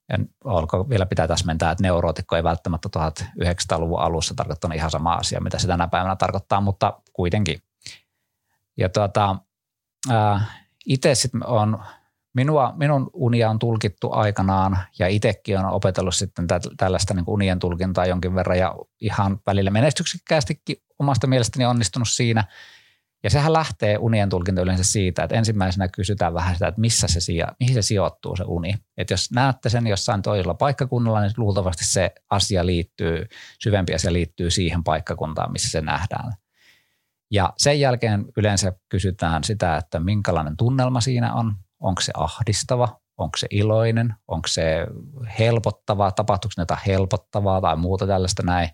Ja olko vielä pitää täsmentää, että neurootikko ei välttämättä 1900-luvun alussa tarkoittanut ihan sama asia, mitä se tänä päivänä tarkoittaa, mutta kuitenkin. Ja tuota, itse sitten on, minua, minun unia on tulkittu aikanaan ja itsekin on opetellut sitten tä, tällaista niin unien tulkintaa jonkin verran ja ihan välillä menestyksekkäästikin omasta mielestäni onnistunut siinä – ja sehän lähtee unien tulkinta yleensä siitä, että ensimmäisenä kysytään vähän sitä, että missä se sijo, mihin se sijoittuu se uni. Että jos näette sen jossain toisella paikkakunnalla, niin luultavasti se asia liittyy, syvempi asia liittyy siihen paikkakuntaan, missä se nähdään. Ja sen jälkeen yleensä kysytään sitä, että minkälainen tunnelma siinä on. Onko se ahdistava, onko se iloinen, onko se helpottavaa, tapahtuuko jotain helpottavaa tai muuta tällaista näin.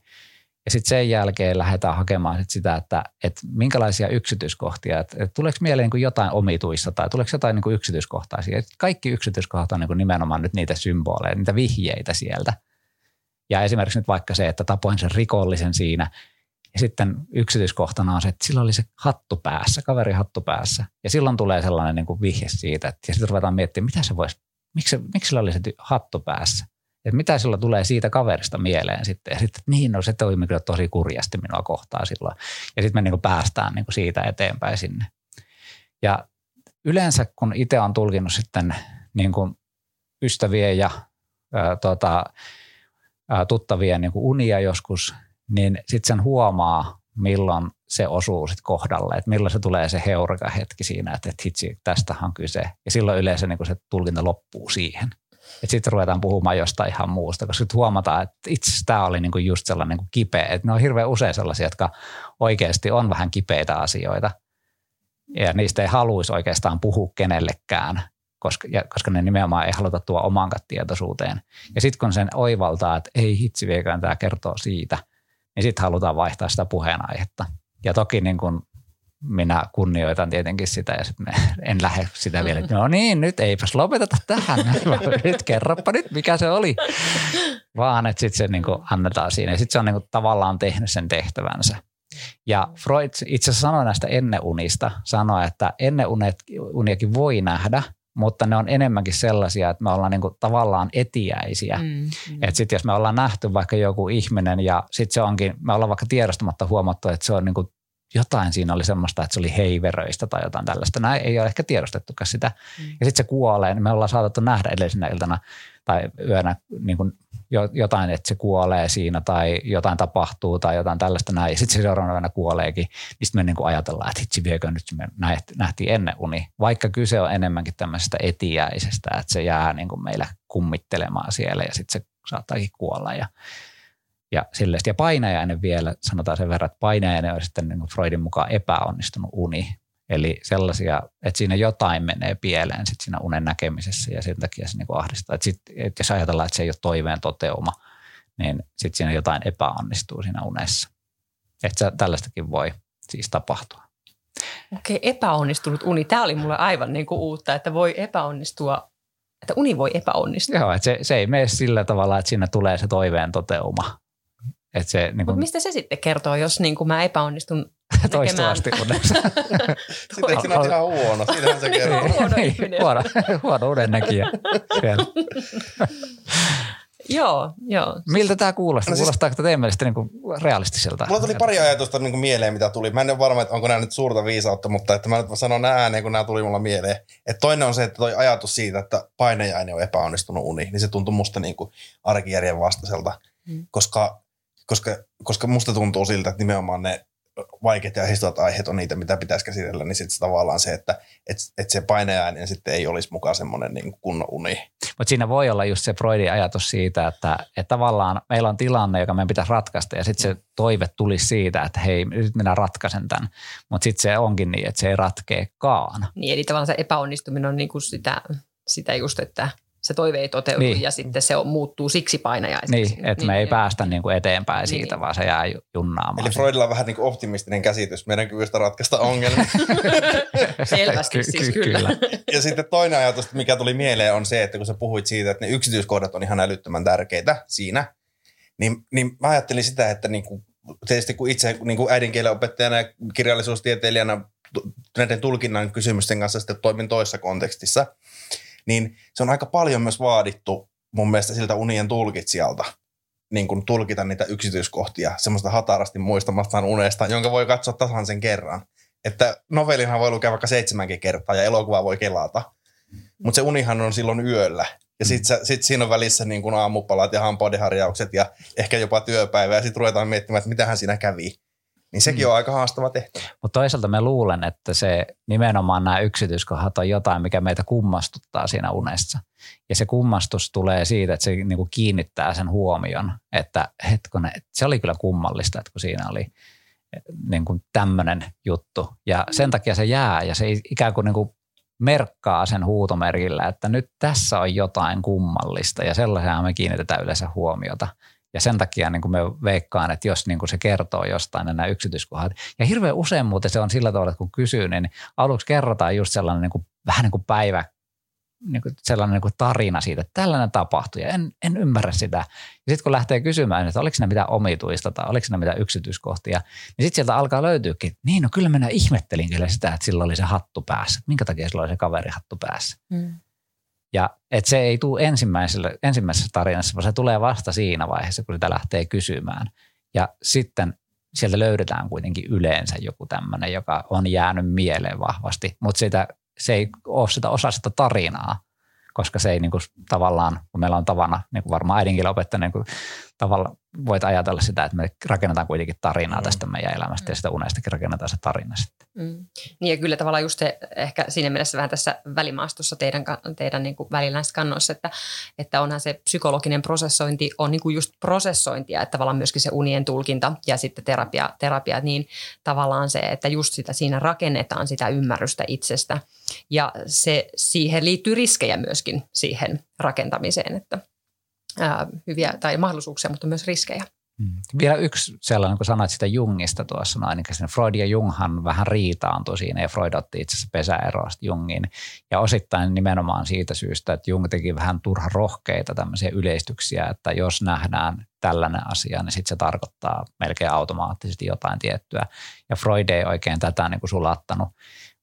Ja sitten sen jälkeen lähdetään hakemaan sit sitä, että, että minkälaisia yksityiskohtia, että, että tuleeko mieleen niin jotain omituista tai tuleeko jotain niin yksityiskohtaisia. Että kaikki yksityiskohtat on niin nimenomaan nyt niitä symboleja, niitä vihjeitä sieltä. Ja esimerkiksi nyt vaikka se, että tapoin sen rikollisen siinä, Ja sitten yksityiskohtana on se, että sillä oli se hattu päässä, kaveri hattu päässä. Ja silloin tulee sellainen niin kuin vihje siitä, että ja sitten ruvetaan miettimään, mitä se voisi, miksi, miksi sillä oli se hattu päässä. Että mitä sillä tulee siitä kaverista mieleen sitten. Ja sitten, niin no se toimi kyllä tosi kurjasti minua kohtaa silloin. Ja sitten me niin kuin päästään niin kuin siitä eteenpäin sinne. Ja yleensä kun itse on tulkinut sitten niin kuin ystävien ja ää, tota, ää, tuttavien niin kuin unia joskus, niin sitten sen huomaa, milloin se osuu sitten kohdalle, että milloin se tulee se heureka hetki siinä, että, että hitsi, tästähän on kyse. Ja silloin yleensä niin se tulkinta loppuu siihen. Että sitten ruvetaan puhumaan jostain ihan muusta, koska sitten huomataan, että itse asiassa tämä oli niinku just sellainen niinku kipeä. Että ne on hirveän usein sellaisia, jotka oikeasti on vähän kipeitä asioita. Ja niistä ei haluaisi oikeastaan puhua kenellekään, koska, ja, koska ne nimenomaan ei haluta tuo oman tietoisuuteen. Ja sitten kun sen oivaltaa, että ei hitsi vieköön tämä kertoo siitä, niin sitten halutaan vaihtaa sitä puheenaihetta. Ja toki niin kun minä kunnioitan tietenkin sitä ja sitten en lähde sitä vielä, että no niin, nyt eipäs lopeteta tähän. [LAUGHS] nyt kerropa nyt, mikä se oli. Vaan että sitten se niin kuin annetaan siinä ja sitten se on niin tavallaan tehnyt sen tehtävänsä. Ja Freud itse asiassa sanoi näistä enneunista, sanoi, että enneuniakin voi nähdä, mutta ne on enemmänkin sellaisia, että me ollaan niin kuin tavallaan etiäisiä. Mm, mm. Että sitten jos me ollaan nähty vaikka joku ihminen ja sitten se onkin, me ollaan vaikka tiedostamatta huomattu, että se on niin kuin jotain siinä oli semmoista, että se oli heiveröistä tai jotain tällaista. Näin ei ole ehkä tiedostettukaan sitä. Mm. Ja sitten se kuolee, niin me ollaan saatettu nähdä edellisenä iltana tai yönä niin kuin jotain, että se kuolee siinä tai jotain tapahtuu tai jotain tällaista näin. Ja sitten se seuraavana kuoleekin. Niin sitten me niin kuin ajatellaan, että hitsi viekö nyt me nähtiin ennen uni. Vaikka kyse on enemmänkin tämmöisestä etiäisestä, että se jää niin kuin meillä kummittelemaan siellä ja sitten se saattaakin kuolla. Ja ja, sillestä. ja painajainen vielä, sanotaan sen verran, että painajainen on sitten niin Freudin mukaan epäonnistunut uni. Eli sellaisia, että siinä jotain menee pieleen sit siinä unen näkemisessä ja sen takia se niin ahdistaa. Että sit, että jos ajatellaan, että se ei ole toiveen toteuma, niin sitten siinä jotain epäonnistuu siinä unessa. Että tällaistakin voi siis tapahtua. Okei, epäonnistunut uni. Tämä oli mulle aivan niin kuin uutta, että voi epäonnistua, että uni voi epäonnistua. Joo, että se, se ei mene sillä tavalla, että siinä tulee se toiveen toteuma, et se, niin kun... Mut mistä se sitten kertoo, jos niin mä epäonnistun Toistuvasti unessa. [LAUGHS] Sitten eikö ole ihan huono? Siitähän se kertoo. huono niin, huono, huono unennäkijä [LAUGHS] Joo, joo. Miltä tämä kuulostaa? No siis, Kuulostaako tämä teidän mielestä niin realistiselta? Mulla tuli pari ajatusta niin kuin mieleen, mitä tuli. Mä en ole varma, että onko nämä nyt suurta viisautta, mutta että mä nyt sanon nämä ääneen, kun nämä tuli mulla mieleen. Että toinen on se, että toi ajatus siitä, että painejainen on epäonnistunut uni, niin se tuntui musta niin kuin arkijärjen vastaiselta. Hmm. Koska koska, koska musta tuntuu siltä, että nimenomaan ne vaikeat ja historiat aiheet on niitä, mitä pitäisi käsitellä, niin sitten tavallaan se, että et, et se painajainen sitten ei olisi mukaan semmoinen niin kunnon uni. Mutta siinä voi olla just se Freudin ajatus siitä, että, että tavallaan meillä on tilanne, joka meidän pitäisi ratkaista ja sitten se toive tulisi siitä, että hei, nyt minä ratkaisen tämän. Mutta sitten se onkin niin, että se ei ratkeekaan. Niin, eli tavallaan se epäonnistuminen on niin kuin sitä, sitä just, että se toive ei toteudu niin. ja sitten se on, muuttuu siksi painajaiseksi. Niin, että niin, me ei niin, päästä niin kuin eteenpäin niin, siitä, vaan se jää junnaamaan. Eli Freudilla on vähän niin kuin optimistinen käsitys meidän kyvystä ratkaista ongelmia. [LAUGHS] Selvästi siis kyllä. kyllä. [LAUGHS] Ja sitten toinen ajatus, mikä tuli mieleen on se, että kun sä puhuit siitä, että ne yksityiskohdat on ihan älyttömän tärkeitä siinä, niin, niin mä ajattelin sitä, että niin kuin, tietysti kun itse niin kuin äidinkielen opettajana ja kirjallisuustieteilijänä näiden tulkinnan kysymysten kanssa sitten toimin toisessa kontekstissa – niin se on aika paljon myös vaadittu mun mielestä siltä unien tulkitsijalta niin kuin tulkita niitä yksityiskohtia semmoista hatarasti muistamastaan unesta, jonka voi katsoa tasan sen kerran. Että novellinhan voi lukea vaikka seitsemänkin kertaa ja elokuva voi kelata, mutta se unihan on silloin yöllä. Ja sitten sit siinä on välissä niin kuin aamupalat ja hampaudenharjaukset ja ehkä jopa työpäivä ja sitten ruvetaan miettimään, että mitähän siinä kävi. Niin sekin mm. on aika haastava tehtävä. Mutta toisaalta me luulen, että se nimenomaan nämä yksityiskohdat on jotain, mikä meitä kummastuttaa siinä unessa. Ja se kummastus tulee siitä, että se niinku kiinnittää sen huomion, että hetkonen, se oli kyllä kummallista, että kun siinä oli niin kuin tämmöinen juttu. Ja sen takia se jää ja se ikään kuin, niin kuin merkkaa sen huutomerkillä, että nyt tässä on jotain kummallista ja sellaisena me kiinnitetään yleensä huomiota. Ja sen takia niin kuin me veikkaan, että jos niin kuin se kertoo jostain nämä yksityiskohdat. Ja hirveän usein muuten se on sillä tavalla, että kun kysyy, niin aluksi kerrotaan just sellainen niin kuin, vähän niin kuin päivä niin kuin sellainen niin kuin tarina siitä, että tällainen tapahtui ja en, en ymmärrä sitä. Ja sitten kun lähtee kysymään, että oliko siinä mitään omituista tai oliko siinä mitään yksityiskohtia, niin sitten sieltä alkaa löytyykin, niin no kyllä minä ihmettelin kyllä sitä, että sillä oli se hattu päässä. Minkä takia sillä oli se kaveri hattu päässä? Mm. Ja että se ei tule ensimmäisessä tarinassa, vaan se tulee vasta siinä vaiheessa, kun sitä lähtee kysymään. Ja sitten sieltä löydetään kuitenkin yleensä joku tämmöinen, joka on jäänyt mieleen vahvasti, mutta sitä, se ei ole sitä osa sitä tarinaa, koska se ei niin kuin, tavallaan, kun meillä on tavana, niin kuin varmaan äidinkin opettaja, niin kuin, tavalla voit ajatella sitä, että me rakennetaan kuitenkin tarinaa mm. tästä meidän elämästä mm. ja sitä unestakin rakennetaan se tarina sitten. Mm. Niin ja kyllä tavallaan just se ehkä siinä mielessä vähän tässä välimaastossa teidän, teidän niin kuin välillä näissä kannoissa, että, että onhan se psykologinen prosessointi on niin kuin just prosessointia, että tavallaan myöskin se unien tulkinta ja sitten terapia, terapia niin tavallaan se, että just sitä siinä rakennetaan sitä ymmärrystä itsestä ja se, siihen liittyy riskejä myöskin siihen rakentamiseen, että ää, hyviä tai mahdollisuuksia, mutta myös riskejä. Mm. Vielä yksi sellainen, kun sanoit sitä Jungista tuossa, no ainakin sen Freud ja Junghan vähän riitaantui siinä ja Freud otti itse asiassa pesäeroa Jungiin. Ja osittain nimenomaan siitä syystä, että Jung teki vähän turha rohkeita tämmöisiä yleistyksiä, että jos nähdään tällainen asia, niin sitten se tarkoittaa melkein automaattisesti jotain tiettyä. Ja Freud ei oikein tätä niin kuin sulattanut.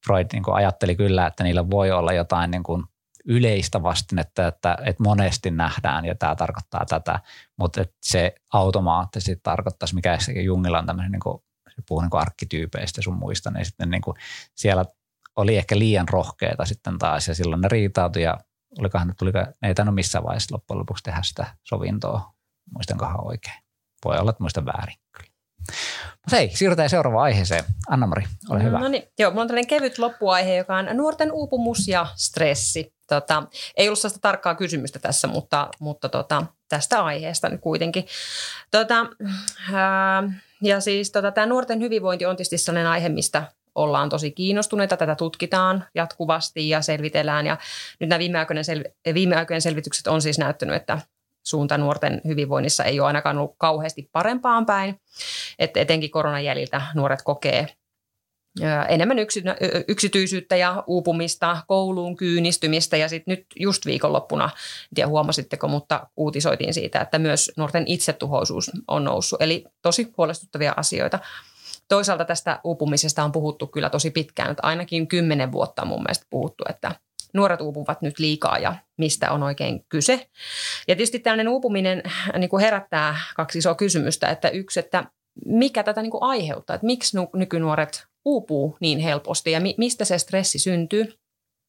Freud niin kuin ajatteli kyllä, että niillä voi olla jotain niin kuin yleistä vastinetta, että, että monesti nähdään ja tämä tarkoittaa tätä, mutta että se automaattisesti tarkoittaisi, mikä Jungilla on tämmöinen, niin kuin, se puhuu niin kuin arkkityypeistä sun muista, niin sitten niin kuin siellä oli ehkä liian rohkeita sitten taas ja silloin ne riitautui ja olikohan, tuliko, ei tainnut missään vaiheessa loppujen lopuksi tehdä sitä sovintoa, muistankohan oikein. Voi olla, että muistan väärin kyllä. Mutta hei, siirrytään seuraavaan aiheeseen. Anna-Mari, ole hyvä. No niin, joo, mulla on tällainen kevyt loppuaihe, joka on nuorten uupumus ja stressi. Tota, ei ollut sellaista tarkkaa kysymystä tässä, mutta, mutta tota, tästä aiheesta nyt kuitenkin. Tota, ää, ja siis tota, tämä nuorten hyvinvointi on tietysti sellainen aihe, mistä ollaan tosi kiinnostuneita. Tätä tutkitaan jatkuvasti ja selvitellään. Ja nyt nämä viime aikojen, sel- viime aikojen selvitykset on siis näyttänyt, että suunta nuorten hyvinvoinnissa ei ole ainakaan ollut kauheasti parempaan päin. Että etenkin koronan jäljiltä nuoret kokee enemmän yksityisyyttä ja uupumista, kouluun kyynistymistä ja sitten nyt just viikonloppuna, en tiedä huomasitteko, mutta uutisoitiin siitä, että myös nuorten itsetuhoisuus on noussut. Eli tosi huolestuttavia asioita. Toisaalta tästä uupumisesta on puhuttu kyllä tosi pitkään, että ainakin kymmenen vuotta on mun mielestä puhuttu, että nuoret uupuvat nyt liikaa ja mistä on oikein kyse. Ja tietysti tällainen uupuminen niin kuin herättää kaksi isoa kysymystä, että yksi, että mikä tätä niin kuin aiheuttaa, että miksi nykynuoret uupuu niin helposti ja mi- mistä se stressi syntyy.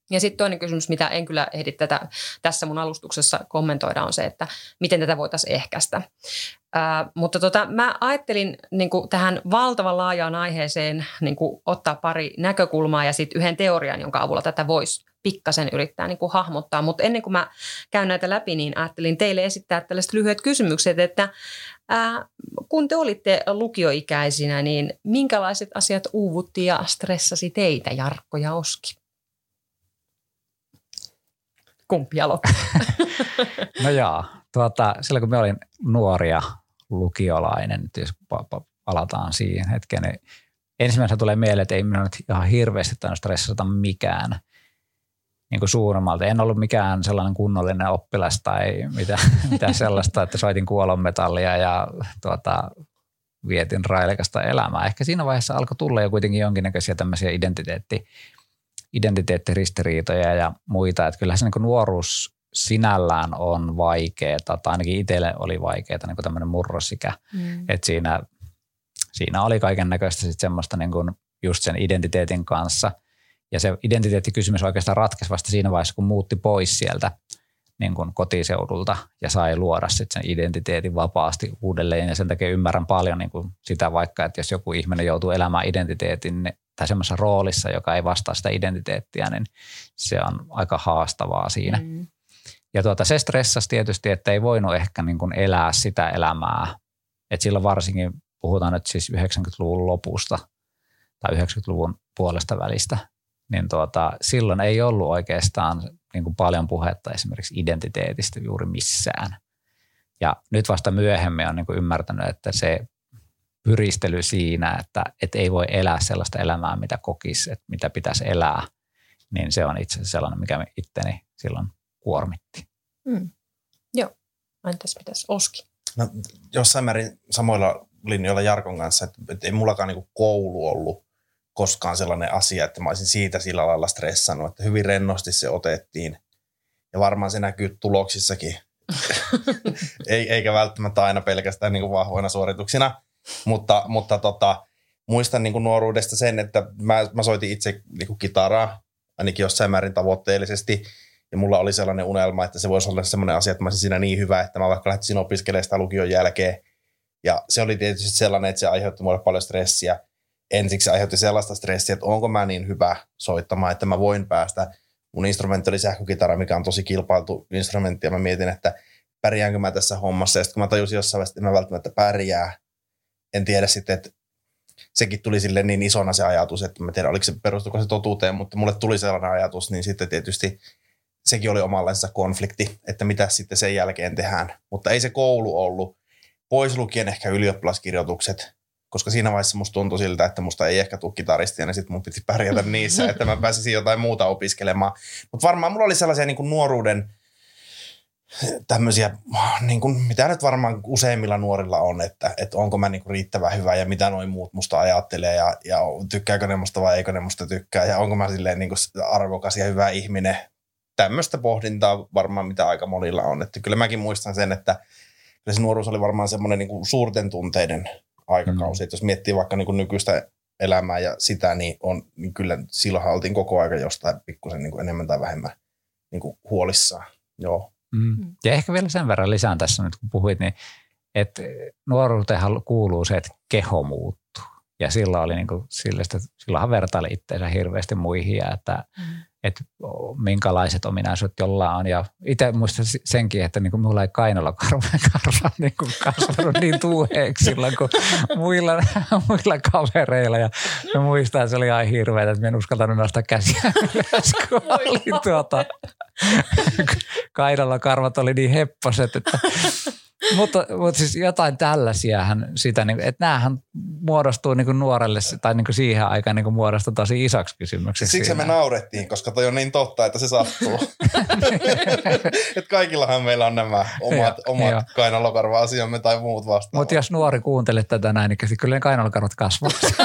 Ja sitten toinen kysymys, mitä en kyllä ehdi tätä, tässä mun alustuksessa kommentoida, on se, että miten tätä voitaisiin ehkäistä. Ää, mutta tota, mä ajattelin niin tähän valtavan laajaan aiheeseen niin ottaa pari näkökulmaa ja sitten yhden teorian, jonka avulla tätä voisi pikkasen yrittää niin hahmottaa. Mutta ennen kuin mä käyn näitä läpi, niin ajattelin teille esittää tällaiset lyhyet kysymykset, että ää, kun te olitte lukioikäisinä, niin minkälaiset asiat uuvutti ja stressasi teitä, Jarkko ja Oski? Kumpi aloittaa? [LAUGHS] no joo, tuota, silloin kun me olin nuoria lukiolainen, nyt jos palataan siihen hetkeen, niin ensimmäisenä tulee mieleen, että ei minä nyt ihan hirveästi tainnut stressata mikään niin kuin suuremmalta. En ollut mikään sellainen kunnollinen oppilas tai mitä, [LAUGHS] mitä sellaista, että soitin kuolonmetallia ja tuota, vietin railekasta elämää. Ehkä siinä vaiheessa alkoi tulla jo kuitenkin jonkinnäköisiä tämmöisiä identiteetti, identiteettiristiriitoja ja muita. Että kyllähän se niin nuoruus sinällään on vaikeaa, tai ainakin itselle oli vaikeaa niin tämmöinen murrosikä. Mm. Että siinä, siinä oli kaiken näköistä sitten semmoista niin kuin just sen identiteetin kanssa – ja se identiteettikysymys oikeastaan ratkesi vasta siinä vaiheessa, kun muutti pois sieltä niin kuin kotiseudulta ja sai luoda sitten sen identiteetin vapaasti uudelleen. Ja sen takia ymmärrän paljon niin kuin sitä vaikka, että jos joku ihminen joutuu elämään identiteetin niin, tai semmoisessa roolissa, joka ei vastaa sitä identiteettiä, niin se on aika haastavaa siinä. Mm. Ja tuota, se stressasi tietysti, että ei voinut ehkä niin kuin elää sitä elämää. Et silloin varsinkin puhutaan nyt siis 90-luvun lopusta tai 90-luvun puolesta välistä, niin tuota, silloin ei ollut oikeastaan niin kuin paljon puhetta esimerkiksi identiteetistä juuri missään. Ja nyt vasta myöhemmin on niin kuin ymmärtänyt, että se pyristely siinä, että, että ei voi elää sellaista elämää, mitä kokisi, että mitä pitäisi elää, niin se on itse asiassa sellainen, mikä itteni silloin kuormitti. Mm. Joo. Entäs mitäs Oski? No, jossain määrin samoilla linjoilla Jarkon kanssa, että, että ei mullakaan niin koulu ollut koskaan sellainen asia, että mä olisin siitä sillä lailla stressannut, että hyvin rennosti se otettiin. Ja varmaan se näkyy tuloksissakin, [LAUGHS] eikä välttämättä aina pelkästään niin kuin vahvoina suorituksina. Mutta, mutta tota, muistan niin kuin nuoruudesta sen, että mä, mä soitin itse niin kuin kitaraa, ainakin jossain määrin tavoitteellisesti. Ja mulla oli sellainen unelma, että se voisi olla sellainen asia, että mä olisin siinä niin hyvä, että mä vaikka lähtisin opiskelemaan sitä lukion jälkeen. Ja se oli tietysti sellainen, että se aiheutti mulle paljon stressiä. Ensiksi aiheutti sellaista stressiä, että onko mä niin hyvä soittamaan, että mä voin päästä. Mun instrumentti oli sähkökitara, mikä on tosi kilpailtu instrumentti, ja mä mietin, että pärjäänkö mä tässä hommassa. Ja sitten kun mä tajusin jossain vaiheessa, että mä välttämättä pärjää, en tiedä sitten, että sekin tuli sille niin isona se ajatus, että mä tiedän, oliko se perustuko se totuuteen, mutta mulle tuli sellainen ajatus, niin sitten tietysti sekin oli omanlaisessa konflikti, että mitä sitten sen jälkeen tehdään. Mutta ei se koulu ollut, pois lukien ehkä ylioppilaskirjoitukset, koska siinä vaiheessa musta tuntui siltä, että musta ei ehkä tule kitaristia, niin sitten mun piti pärjätä [LAUGHS] niissä, että mä pääsisin jotain muuta opiskelemaan. Mutta varmaan mulla oli sellaisia niin kuin nuoruuden tämmöisiä, niin kuin, mitä nyt varmaan useimmilla nuorilla on, että, että onko mä niin kuin riittävän hyvä ja mitä noin muut musta ajattelee ja, ja tykkääkö ne musta vai eikö ne musta tykkää ja onko mä silleen niin kuin arvokas ja hyvä ihminen. Tämmöistä pohdintaa varmaan mitä aika monilla on. Että kyllä mäkin muistan sen, että kyllä se nuoruus oli varmaan semmoinen niin kuin suurten tunteiden aikakausi. Mm. Että jos miettii vaikka niin kuin nykyistä elämää ja sitä, niin, on, niin kyllä silloin oltiin koko aika jostain pikkusen niin kuin enemmän tai vähemmän niin kuin huolissaan. Joo. Mm. mm. Ja ehkä vielä sen verran lisään tässä nyt, kun puhuit, niin että nuoruuteen kuuluu se, että keho muuttuu. Ja silloin oli niin kuin, sillestä, silloinhan vertaili itseensä hirveästi muihin, ja että, mm. Että minkälaiset ominaisuudet jollain on. Ja itse muistan senkin, että niin kuin mulla ei kainalla karva, [LAUGHS] karva niin kuin kasvanut niin tuuheeksi silloin kuin muilla, muilla kavereilla. Ja mä muistan, että se oli ihan hirveä, että mä en uskaltanut nostaa käsiä [LAUGHS] ylös, kun oli tuota, [LAUGHS] kaidalla karvat oli niin hepposet, että mutta, mutta siis jotain tällaisiahan sitä, niin että näähän muodostuu niin kuin nuorelle tai niin kuin siihen aikaan niin kuin muodostuu tosi isoksi kysymykseksi. Siksi me naurettiin, koska toi on niin totta, että se sattuu. [LAUGHS] että kaikillahan meillä on nämä omat, omat kainalokarva-asiamme tai muut vastaavat. Mutta jos nuori kuuntelee tätä näin, niin kyllä ne kainalokarvat kasvaa. [LAUGHS]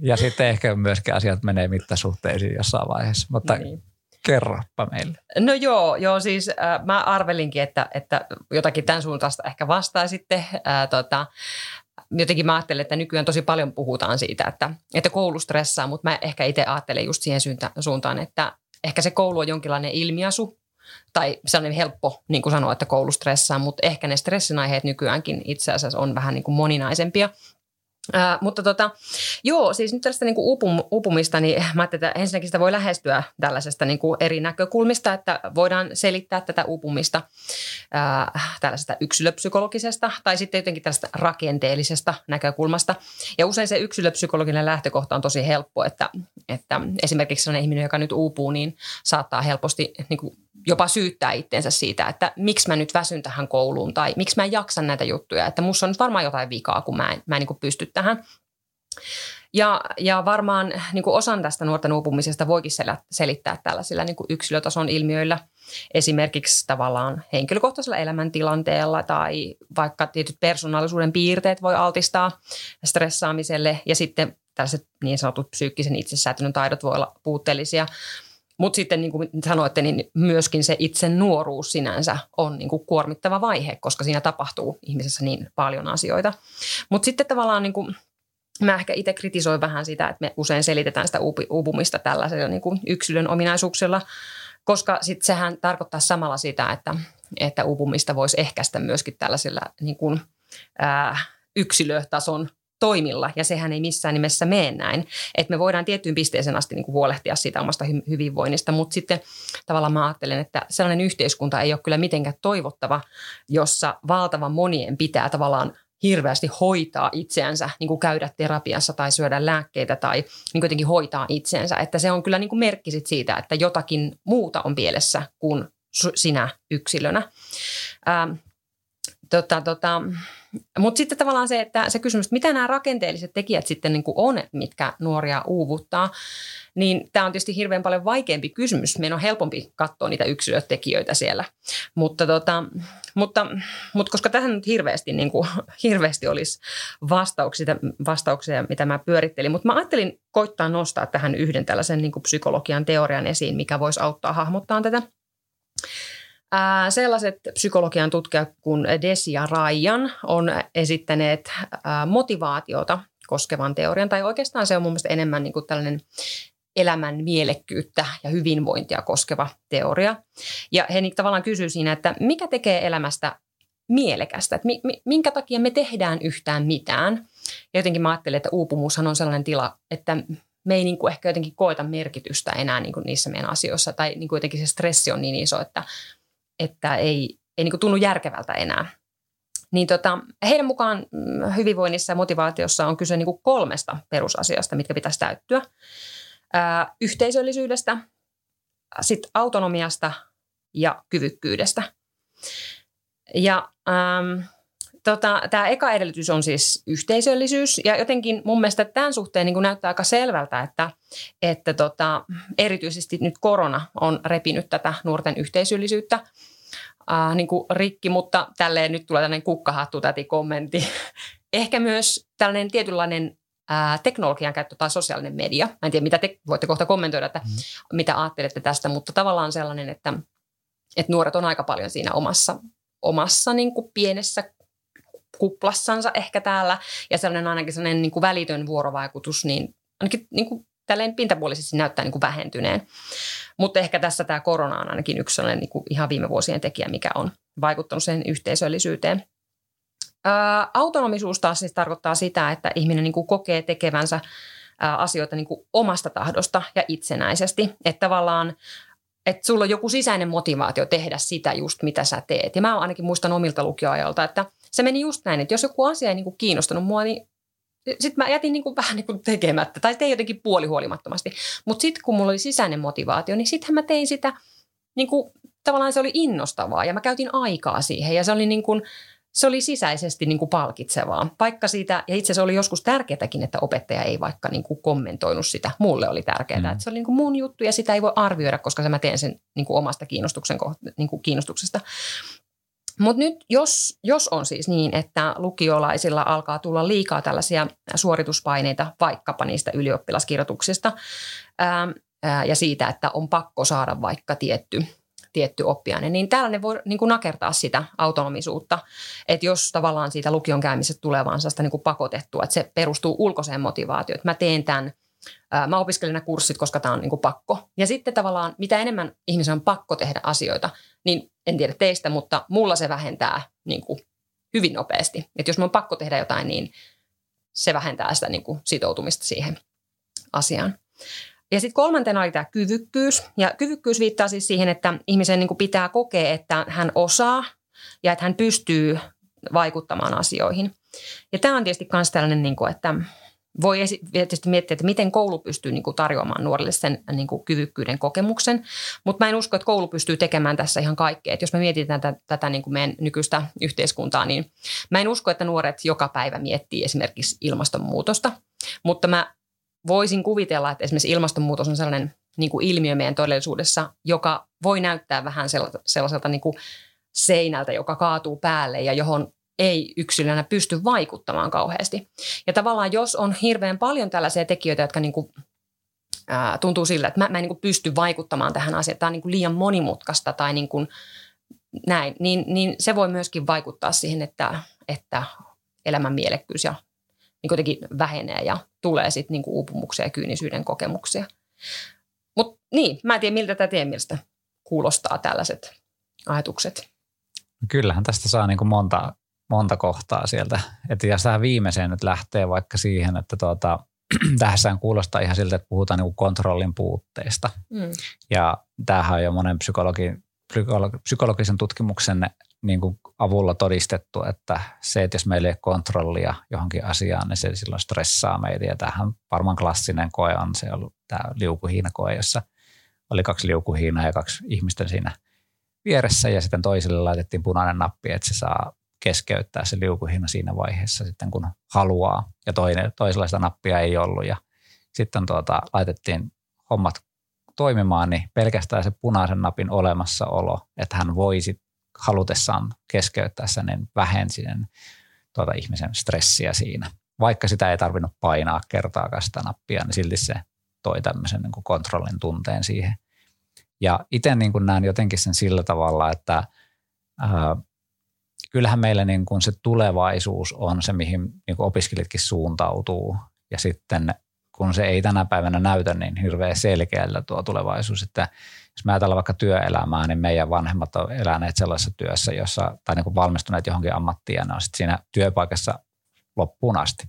ja sitten ehkä myöskin asiat menee mittasuhteisiin jossain vaiheessa. Mutta niin Kerropa meille. No joo, joo siis äh, mä arvelinkin, että, että jotakin tämän suuntaista ehkä vastaisitte. Äh, tota, jotenkin mä ajattelen, että nykyään tosi paljon puhutaan siitä, että, että koulu stressaa, mutta mä ehkä itse ajattelen just siihen suuntaan, että ehkä se koulu on jonkinlainen ilmiasu, tai sellainen helppo niin kuin sanoa, että koulu stressaa, mutta ehkä ne stressin aiheet nykyäänkin itse asiassa on vähän niin kuin moninaisempia. Ää, mutta tota, joo, siis nyt tällaista niin kuin upum, upumista, niin mä ajattelin, että ensinnäkin sitä voi lähestyä tällaisesta niin kuin eri näkökulmista, että voidaan selittää tätä upumista ää, tällaisesta yksilöpsykologisesta tai sitten jotenkin tällaista rakenteellisesta näkökulmasta. Ja usein se yksilöpsykologinen lähtökohta on tosi helppo, että, että esimerkiksi sellainen ihminen, joka nyt uupuu, niin saattaa helposti niin kuin jopa syyttää itteensä siitä, että miksi mä nyt väsyn tähän kouluun tai miksi mä en jaksa näitä juttuja, että musta on nyt varmaan jotain vikaa, kun mä en, mä en niin pysty tähän. Ja, ja varmaan niin kuin osan tästä nuorten uupumisesta voikin selittää tällaisilla niin kuin yksilötason ilmiöillä, esimerkiksi tavallaan henkilökohtaisella elämäntilanteella tai vaikka tietyt persoonallisuuden piirteet voi altistaa stressaamiselle ja sitten tällaiset niin sanotut psyykkisen itsesäätelyn taidot voi olla puutteellisia. Mutta sitten niin kuin sanoitte, niin myöskin se itse nuoruus sinänsä on niin kuin kuormittava vaihe, koska siinä tapahtuu ihmisessä niin paljon asioita. Mutta sitten tavallaan niin kuin, mä ehkä itse kritisoin vähän sitä, että me usein selitetään sitä uupumista tällaisella niin kuin yksilön ominaisuuksilla, koska sitten sehän tarkoittaa samalla sitä, että, että uupumista voisi ehkäistä myöskin tällaisilla niin kuin, ää, yksilötason toimilla, ja sehän ei missään nimessä mene näin. Että me voidaan tiettyyn pisteeseen asti niin kuin huolehtia siitä omasta hyvinvoinnista, mutta sitten tavallaan mä ajattelen, että sellainen yhteiskunta ei ole kyllä mitenkään toivottava, jossa valtavan monien pitää tavallaan hirveästi hoitaa itseänsä, niin kuin käydä terapiassa tai syödä lääkkeitä tai niin jotenkin hoitaa itseänsä. Että se on kyllä niin kuin merkki sit siitä, että jotakin muuta on pielessä kuin sinä yksilönä. Ähm, tota, tota, mutta sitten tavallaan se, että se kysymys, että mitä nämä rakenteelliset tekijät sitten niin kuin on, mitkä nuoria uuvuttaa, niin tämä on tietysti hirveän paljon vaikeampi kysymys. Meidän on helpompi katsoa niitä yksilötekijöitä siellä. Mutta, tota, mutta, mutta koska tähän nyt hirveästi, niin kuin, hirveästi olisi vastauksia, vastauksia, mitä mä pyörittelin, mutta mä ajattelin koittaa nostaa tähän yhden tällaisen niin kuin psykologian teorian esiin, mikä voisi auttaa hahmottaa tätä. Sellaiset psykologian tutkijat kuin Desi ja Ryan on esittäneet motivaatiota koskevan teorian, tai oikeastaan se on mun mielestä enemmän niin kuin tällainen elämän mielekkyyttä ja hyvinvointia koskeva teoria. Ja he niin tavallaan kysyy siinä, että mikä tekee elämästä mielekästä, että minkä takia me tehdään yhtään mitään. Ja jotenkin mä ajattelen, että uupumushan on sellainen tila, että me ei niin kuin ehkä jotenkin koeta merkitystä enää niin kuin niissä meidän asioissa, tai niin kuin jotenkin se stressi on niin iso, että, että ei, ei niin tunnu järkevältä enää. Niin tota, heidän mukaan mm, hyvinvoinnissa ja motivaatiossa on kyse niin kolmesta perusasiasta, mitkä pitäisi täyttyä ää, yhteisöllisyydestä, sitten autonomiasta ja kyvykkyydestä. Ja ähm, tota, tämä eka edellytys on siis yhteisöllisyys ja jotenkin mun mielestä tämän suhteen niin näyttää aika selvältä, että, että tota, erityisesti nyt korona on repinyt tätä nuorten yhteisöllisyyttä äh, niin kuin rikki, mutta tälleen nyt tulee tällainen kukkahattu täti kommentti. [LAUGHS] Ehkä myös tällainen tietynlainen ää, teknologian käyttö tai sosiaalinen media. Mä en tiedä, mitä te voitte kohta kommentoida, että mm. mitä ajattelette tästä, mutta tavallaan sellainen, että, että nuoret on aika paljon siinä omassa, omassa niin kuin pienessä kuplassansa ehkä täällä ja sellainen ainakin sellainen niin kuin välitön vuorovaikutus, niin ainakin niin kuin tälleen pintapuolisesti näyttää niin kuin vähentyneen. Mutta ehkä tässä tämä korona on ainakin yksi sellainen niin kuin ihan viime vuosien tekijä, mikä on vaikuttanut sen yhteisöllisyyteen. Ää, autonomisuus taas siis tarkoittaa sitä, että ihminen niin kuin kokee tekevänsä ää, asioita niin kuin omasta tahdosta ja itsenäisesti. Että tavallaan että sulla on joku sisäinen motivaatio tehdä sitä just, mitä sä teet. Ja mä ainakin muistan omilta lukioajalta, että se meni just näin, että jos joku asia ei niin kuin kiinnostanut mua, niin sitten mä jätin niin kuin vähän niin kuin tekemättä tai tein jotenkin puolihuolimattomasti. Mutta sitten kun mulla oli sisäinen motivaatio, niin sittenhän mä tein sitä, niin kuin, tavallaan se oli innostavaa ja mä käytin aikaa siihen ja se oli niin kuin, se oli sisäisesti niin kuin palkitsevaa. Vaikka siitä, ja itse asiassa oli joskus tärkeätäkin, että opettaja ei vaikka niin kuin kommentoinut sitä. Mulle oli tärkeää, mm. että se oli niin kuin mun juttu ja sitä ei voi arvioida, koska mä teen sen niin kuin omasta kiinnostuksen, niin kuin kiinnostuksesta. Mutta nyt jos, jos on siis niin, että lukiolaisilla alkaa tulla liikaa tällaisia suorituspaineita vaikkapa niistä ylioppilaskirjoituksista ää, ää, ja siitä, että on pakko saada vaikka tietty tietty oppiaine, niin tällainen voi niin nakertaa sitä autonomisuutta. Että jos tavallaan siitä lukion käymisestä tulee vaan sellaista niin pakotettua, että se perustuu ulkoiseen motivaatioon, että mä teen tämän, mä opiskelen nämä kurssit, koska tämä on niin pakko. Ja sitten tavallaan mitä enemmän ihmisen on pakko tehdä asioita, niin en tiedä teistä, mutta mulla se vähentää niin kuin hyvin nopeasti. Että jos mun on pakko tehdä jotain, niin se vähentää sitä niin kuin sitoutumista siihen asiaan. Ja sitten kolmantena oli tämä kyvykkyys. Ja kyvykkyys viittaa siis siihen, että ihmisen niin kuin pitää kokea, että hän osaa ja että hän pystyy vaikuttamaan asioihin. Ja tämä on tietysti myös tällainen, niin kuin, että voi tietysti miettiä, että miten koulu pystyy niin kuin tarjoamaan nuorille sen niin kuin kyvykkyyden kokemuksen, mutta mä en usko, että koulu pystyy tekemään tässä ihan kaikkea. Et jos me mietitään tätä, tätä niin kuin meidän nykyistä yhteiskuntaa, niin mä en usko, että nuoret joka päivä miettii esimerkiksi ilmastonmuutosta, mutta mä voisin kuvitella, että esimerkiksi ilmastonmuutos on sellainen niin kuin ilmiö meidän todellisuudessa, joka voi näyttää vähän sellaiselta, sellaiselta niin kuin seinältä, joka kaatuu päälle ja johon ei yksilönä pysty vaikuttamaan kauheasti. Ja tavallaan jos on hirveän paljon tällaisia tekijöitä, jotka niin kuin, ää, tuntuu sillä, että mä, mä en niin kuin pysty vaikuttamaan tähän asiaan, tämä on niin kuin liian monimutkaista tai niin kuin näin, niin, niin se voi myöskin vaikuttaa siihen, että, että elämän mielekkyys ja niin kuitenkin vähenee ja tulee sitten niin uupumuksia ja kyynisyyden kokemuksia. Mutta niin, mä en tiedä miltä tämä teidän mielestä kuulostaa tällaiset ajatukset. Kyllähän tästä saa niin kuin monta, monta kohtaa sieltä. Että jos tämä viimeiseen nyt lähtee vaikka siihen, että tuota, [CLEARS THROAT] tähän kuulostaa ihan siltä, että puhutaan niin kontrollin puutteista. Mm. Ja tämähän on jo monen psykologin, psykologisen tutkimuksen niin kuin avulla todistettu, että se, että jos meillä ei ole kontrollia johonkin asiaan, niin se silloin stressaa meitä. Ja tämähän varmaan klassinen koe on se ollut tämä liukuhiinakoe, jossa oli kaksi liukuhiinaa ja kaksi ihmistä siinä vieressä ja sitten toiselle laitettiin punainen nappi, että se saa keskeyttää se liukuhina siinä vaiheessa sitten, kun haluaa. Ja toinen, toisenlaista nappia ei ollut. Ja sitten tuota, laitettiin hommat toimimaan, niin pelkästään se punaisen napin olemassaolo, että hän voisi halutessaan keskeyttää sen, niin vähensi sen tuota ihmisen stressiä siinä. Vaikka sitä ei tarvinnut painaa kertaakaan sitä nappia, niin silti se toi tämmöisen niin kuin kontrollin tunteen siihen. Ja itse niin kuin näen jotenkin sen sillä tavalla, että ää, kyllähän meillä niin kuin se tulevaisuus on se, mihin niin kuin opiskelijatkin suuntautuu. Ja sitten kun se ei tänä päivänä näytä niin hirveän selkeältä tuo tulevaisuus, että jos mä ajatellaan vaikka työelämää, niin meidän vanhemmat on eläneet sellaisessa työssä, jossa, tai niin kuin valmistuneet johonkin ammattiin, ja ne on sitten siinä työpaikassa loppuun asti.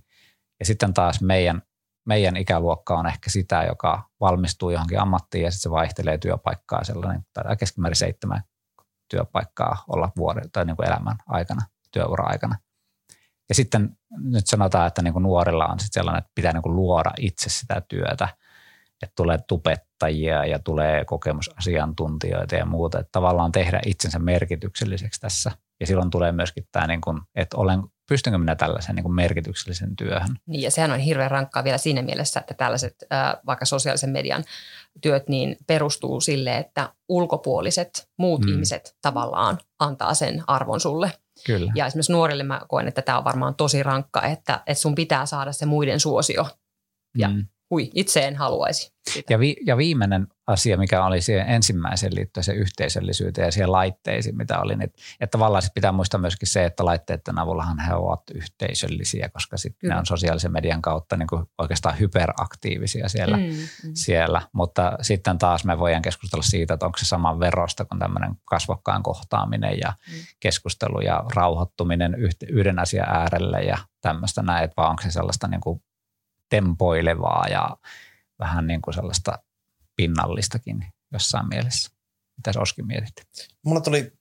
Ja sitten taas meidän, meidän ikäluokka on ehkä sitä, joka valmistuu johonkin ammattiin ja sitten se vaihtelee työpaikkaa sellainen, tai keskimäärin seitsemän työpaikkaa olla vuoden tai niin kuin elämän aikana, työura-aikana. Ja sitten nyt sanotaan, että niin kuin nuorilla on sitten sellainen, että pitää niin kuin luoda itse sitä työtä, että tulee tupettajia ja tulee kokemusasiantuntijoita ja muuta, että tavallaan tehdä itsensä merkitykselliseksi tässä. Ja silloin tulee myöskin tämä, niin kuin, että olen, pystynkö minä tällaisen niin kuin merkityksellisen työhön. Niin ja sehän on hirveän rankkaa vielä siinä mielessä, että tällaiset vaikka sosiaalisen median työt niin perustuu sille, että ulkopuoliset muut mm. ihmiset tavallaan antaa sen arvon sulle – Kyllä. Ja esimerkiksi nuorille mä koen, että tämä on varmaan tosi rankka, että, että sun pitää saada se muiden suosio. Ja mm. Hui, itse en haluaisi. Sitä. Ja, vi, ja viimeinen asia, mikä oli siihen ensimmäiseen liittyen se yhteisöllisyyteen ja siihen laitteisiin, mitä oli, niin, että tavallaan sit pitää muistaa myöskin se, että laitteiden avullahan he ovat yhteisöllisiä, koska sitten ne on sosiaalisen median kautta niin kuin oikeastaan hyperaktiivisia siellä, mm, mm. siellä. Mutta sitten taas me voidaan keskustella siitä, että onko se saman verosta kuin tämmöinen kasvokkaan kohtaaminen ja mm. keskustelu ja rauhoittuminen yhden asian äärelle ja tämmöistä näin, vai onko se sellaista niin kuin tempoilevaa ja vähän niin kuin sellaista pinnallistakin jossain mielessä. Mitä Oskin mietit? Mulla tuli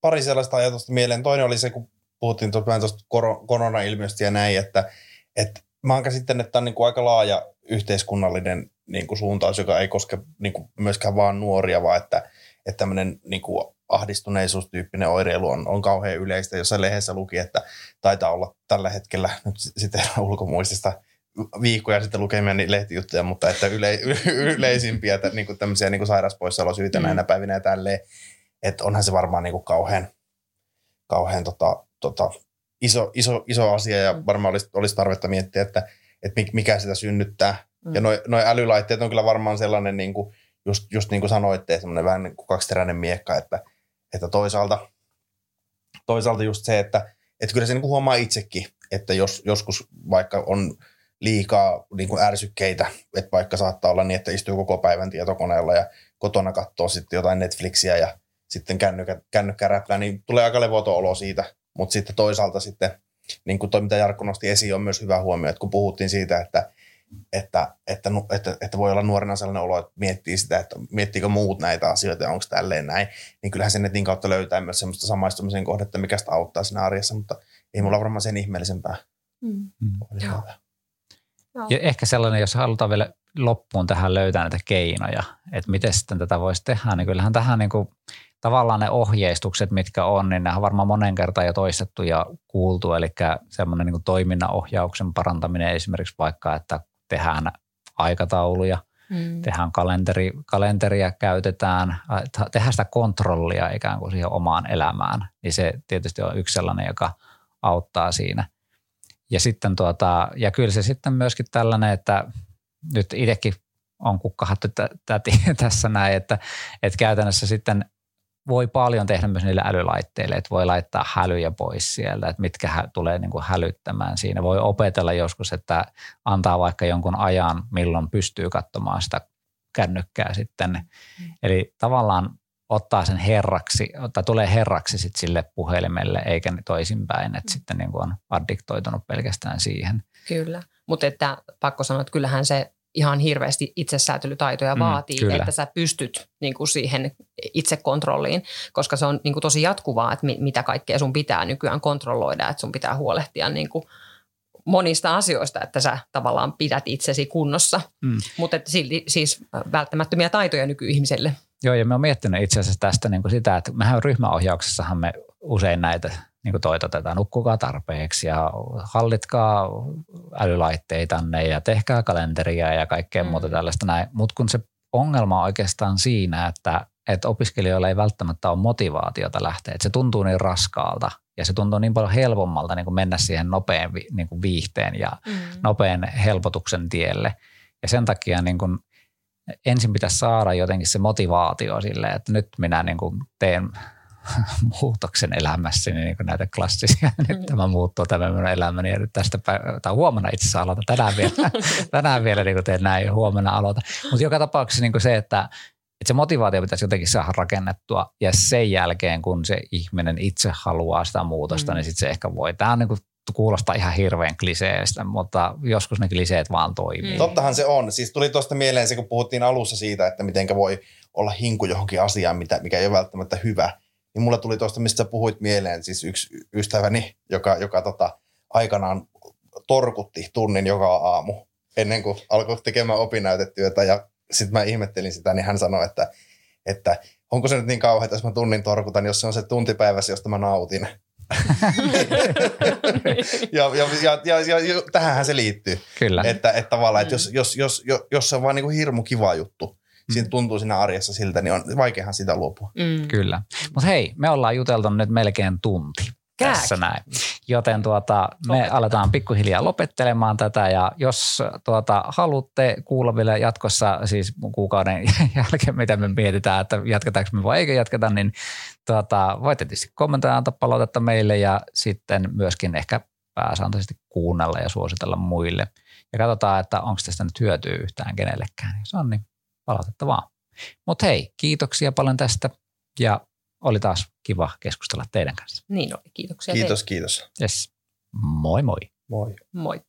pari sellaista ajatusta mieleen. Toinen oli se, kun puhuttiin tuosta koronailmiöstä ja näin, että, että mä oon käsittänyt, että tämä on niin kuin aika laaja yhteiskunnallinen niin kuin suuntaus, joka ei koske niin kuin myöskään vaan nuoria, vaan että, että tämmöinen niin kuin ahdistuneisuustyyppinen oireilu on, on kauhean yleistä. Jossain lehdessä luki, että taitaa olla tällä hetkellä, nyt sitten [LAUGHS] ulkomuistista – viikkoja sitten lukemia niin lehtijuttuja, mutta että yle, yleisimpiä että, niin kuin tämmöisiä niin kuin sairauspoissaolosyitä mm. näinä päivinä ja tälleen, että onhan se varmaan niin kuin kauhean, kauhean tota, tota, iso, iso, iso asia ja mm. varmaan olisi, olisi tarvetta miettiä, että, että mikä sitä synnyttää. Mm. Ja noin noi älylaitteet on kyllä varmaan sellainen, niin kuin, just, just niin kuin sanoitte, semmoinen vähän niin kuin kaksiteräinen miekka, että, että toisaalta, toisaalta just se, että, että kyllä se niin kuin huomaa itsekin, että jos joskus vaikka on liikaa niin kuin ärsykkeitä, että vaikka saattaa olla niin, että istuu koko päivän tietokoneella ja kotona katsoo sitten jotain Netflixiä ja sitten kännykkä, kännykkä räppää, niin tulee aika levoton olo siitä. Mutta sitten toisaalta sitten, niin kuin toi mitä Jarkko nosti esiin, on myös hyvä huomio, että kun puhuttiin siitä, että, että, että, että, että voi olla nuorena sellainen olo, että miettii sitä, että miettiikö muut näitä asioita ja onko tälleen näin, niin kyllähän sen netin kautta löytää myös semmoista samaistumisen kohdetta, mikä sitä auttaa siinä arjessa, mutta ei mulla varmaan sen ihmeellisempää. Mm. Ja ehkä sellainen, jos halutaan vielä loppuun tähän löytää näitä keinoja, että miten sitten tätä voisi tehdä, niin kyllähän tähän niin kuin, tavallaan ne ohjeistukset, mitkä on, niin ne on varmaan monen kertaan jo toistettu ja kuultu, eli semmoinen niin toiminnan ohjauksen parantaminen esimerkiksi vaikka, että tehdään aikatauluja, mm. tehdään kalenteri, kalenteria käytetään, tehdään sitä kontrollia ikään kuin siihen omaan elämään, niin se tietysti on yksi sellainen, joka auttaa siinä. Ja sitten tuota, ja kyllä se sitten myöskin tällainen, että nyt itsekin on kukkahattu täti [LAUGHS] tässä näin, että, että käytännössä sitten voi paljon tehdä myös niille älylaitteille, että voi laittaa hälyjä pois sieltä, että mitkä hä, tulee niin kuin hälyttämään siinä. Voi opetella joskus, että antaa vaikka jonkun ajan, milloin pystyy katsomaan sitä kännykkää sitten. Mm. Eli tavallaan ottaa sen herraksi, tai tulee herraksi sit sille puhelimelle, eikä toisinpäin, että mm. sitten niin kuin on addiktoitunut pelkästään siihen. Kyllä, mutta että pakko sanoa, että kyllähän se ihan hirveästi itsesäätelytaitoja mm, vaatii, kyllä. että sä pystyt niin kuin siihen itsekontrolliin, koska se on niin kuin tosi jatkuvaa, että mitä kaikkea sun pitää nykyään kontrolloida, että sun pitää huolehtia niin kuin monista asioista, että sä tavallaan pidät itsesi kunnossa, mm. mutta silti siis välttämättömiä taitoja nykyihmiselle. Joo, ja me on miettinyt itse asiassa tästä niin kuin sitä, että mehän ryhmäohjauksessahan me usein näitä niin kuin toitotetaan, nukkukaa tarpeeksi ja hallitkaa älylaitteitanne ja tehkää kalenteria ja kaikkea mm. muuta tällaista näin. Mutta kun se ongelma on oikeastaan siinä, että, että opiskelijoilla ei välttämättä ole motivaatiota lähteä. Että se tuntuu niin raskaalta ja se tuntuu niin paljon helpommalta niin kuin mennä siihen nopean niin kuin viihteen ja mm. nopean helpotuksen tielle. Ja sen takia niin kuin ensin pitäisi saada jotenkin se motivaatio sille, että nyt minä niin kuin teen [LAUGHS] muutoksen elämässäni, niin kuin näitä klassisia, [LAUGHS] nyt tämä muuttuu tämä minun elämäni ja nyt tästä päivä, tai huomenna itse asiassa aloitan, tänään vielä, [LAUGHS] tänään vielä niin kuin teen näin ja huomenna aloitan. Mutta joka tapauksessa niin kuin se, että, että se motivaatio pitäisi jotenkin saada rakennettua ja sen jälkeen, kun se ihminen itse haluaa sitä muutosta, mm. niin sitten se ehkä voi. Tämä on niin kuin kuulostaa ihan hirveän kliseestä, mutta joskus ne kliseet vaan toimii. Mm. Tottahan se on. Siis tuli tuosta mieleen se, kun puhuttiin alussa siitä, että miten voi olla hinku johonkin asiaan, mikä ei ole välttämättä hyvä niin mulla tuli tuosta, mistä puhuit mieleen, siis yksi ystäväni, joka, joka tota, aikanaan torkutti tunnin joka aamu ennen kuin alkoi tekemään opinnäytetyötä ja sitten mä ihmettelin sitä, niin hän sanoi, että, että onko se nyt niin kauheaa, jos mä tunnin torkutan, jos se on se tuntipäivässä, josta mä nautin. [LAUGHS] ja, ja, ja, ja, ja, ja tähänhän se liittyy. Kyllä. Että, että tavallaan, että jos, jos, jos, jos, jos se on vaan niin kuin hirmu kiva juttu, siinä tuntuu siinä arjessa siltä, niin on vaikeahan sitä luopua. Mm. Kyllä. Mutta hei, me ollaan juteltu nyt melkein tunti. Kääk. tässä näin. Joten tuota, me Lopetetaan. aletaan pikkuhiljaa lopettelemaan tätä ja jos tuota, haluatte kuulla vielä jatkossa siis kuukauden [LAUGHS] jälkeen, mitä me mietitään, että jatketaanko me vai eikö jatketa, niin tuota, voitte tietysti kommentoida, antaa palautetta meille ja sitten myöskin ehkä pääsääntöisesti kuunnella ja suositella muille. Ja katsotaan, että onko tästä nyt hyötyä yhtään kenellekään. Jos on, niin palautetta vaan. Mutta hei, kiitoksia paljon tästä ja oli taas kiva keskustella teidän kanssa. Niin oli, kiitoksia Kiitos, teille. kiitos. Yes. Moi moi. Moi. Moi.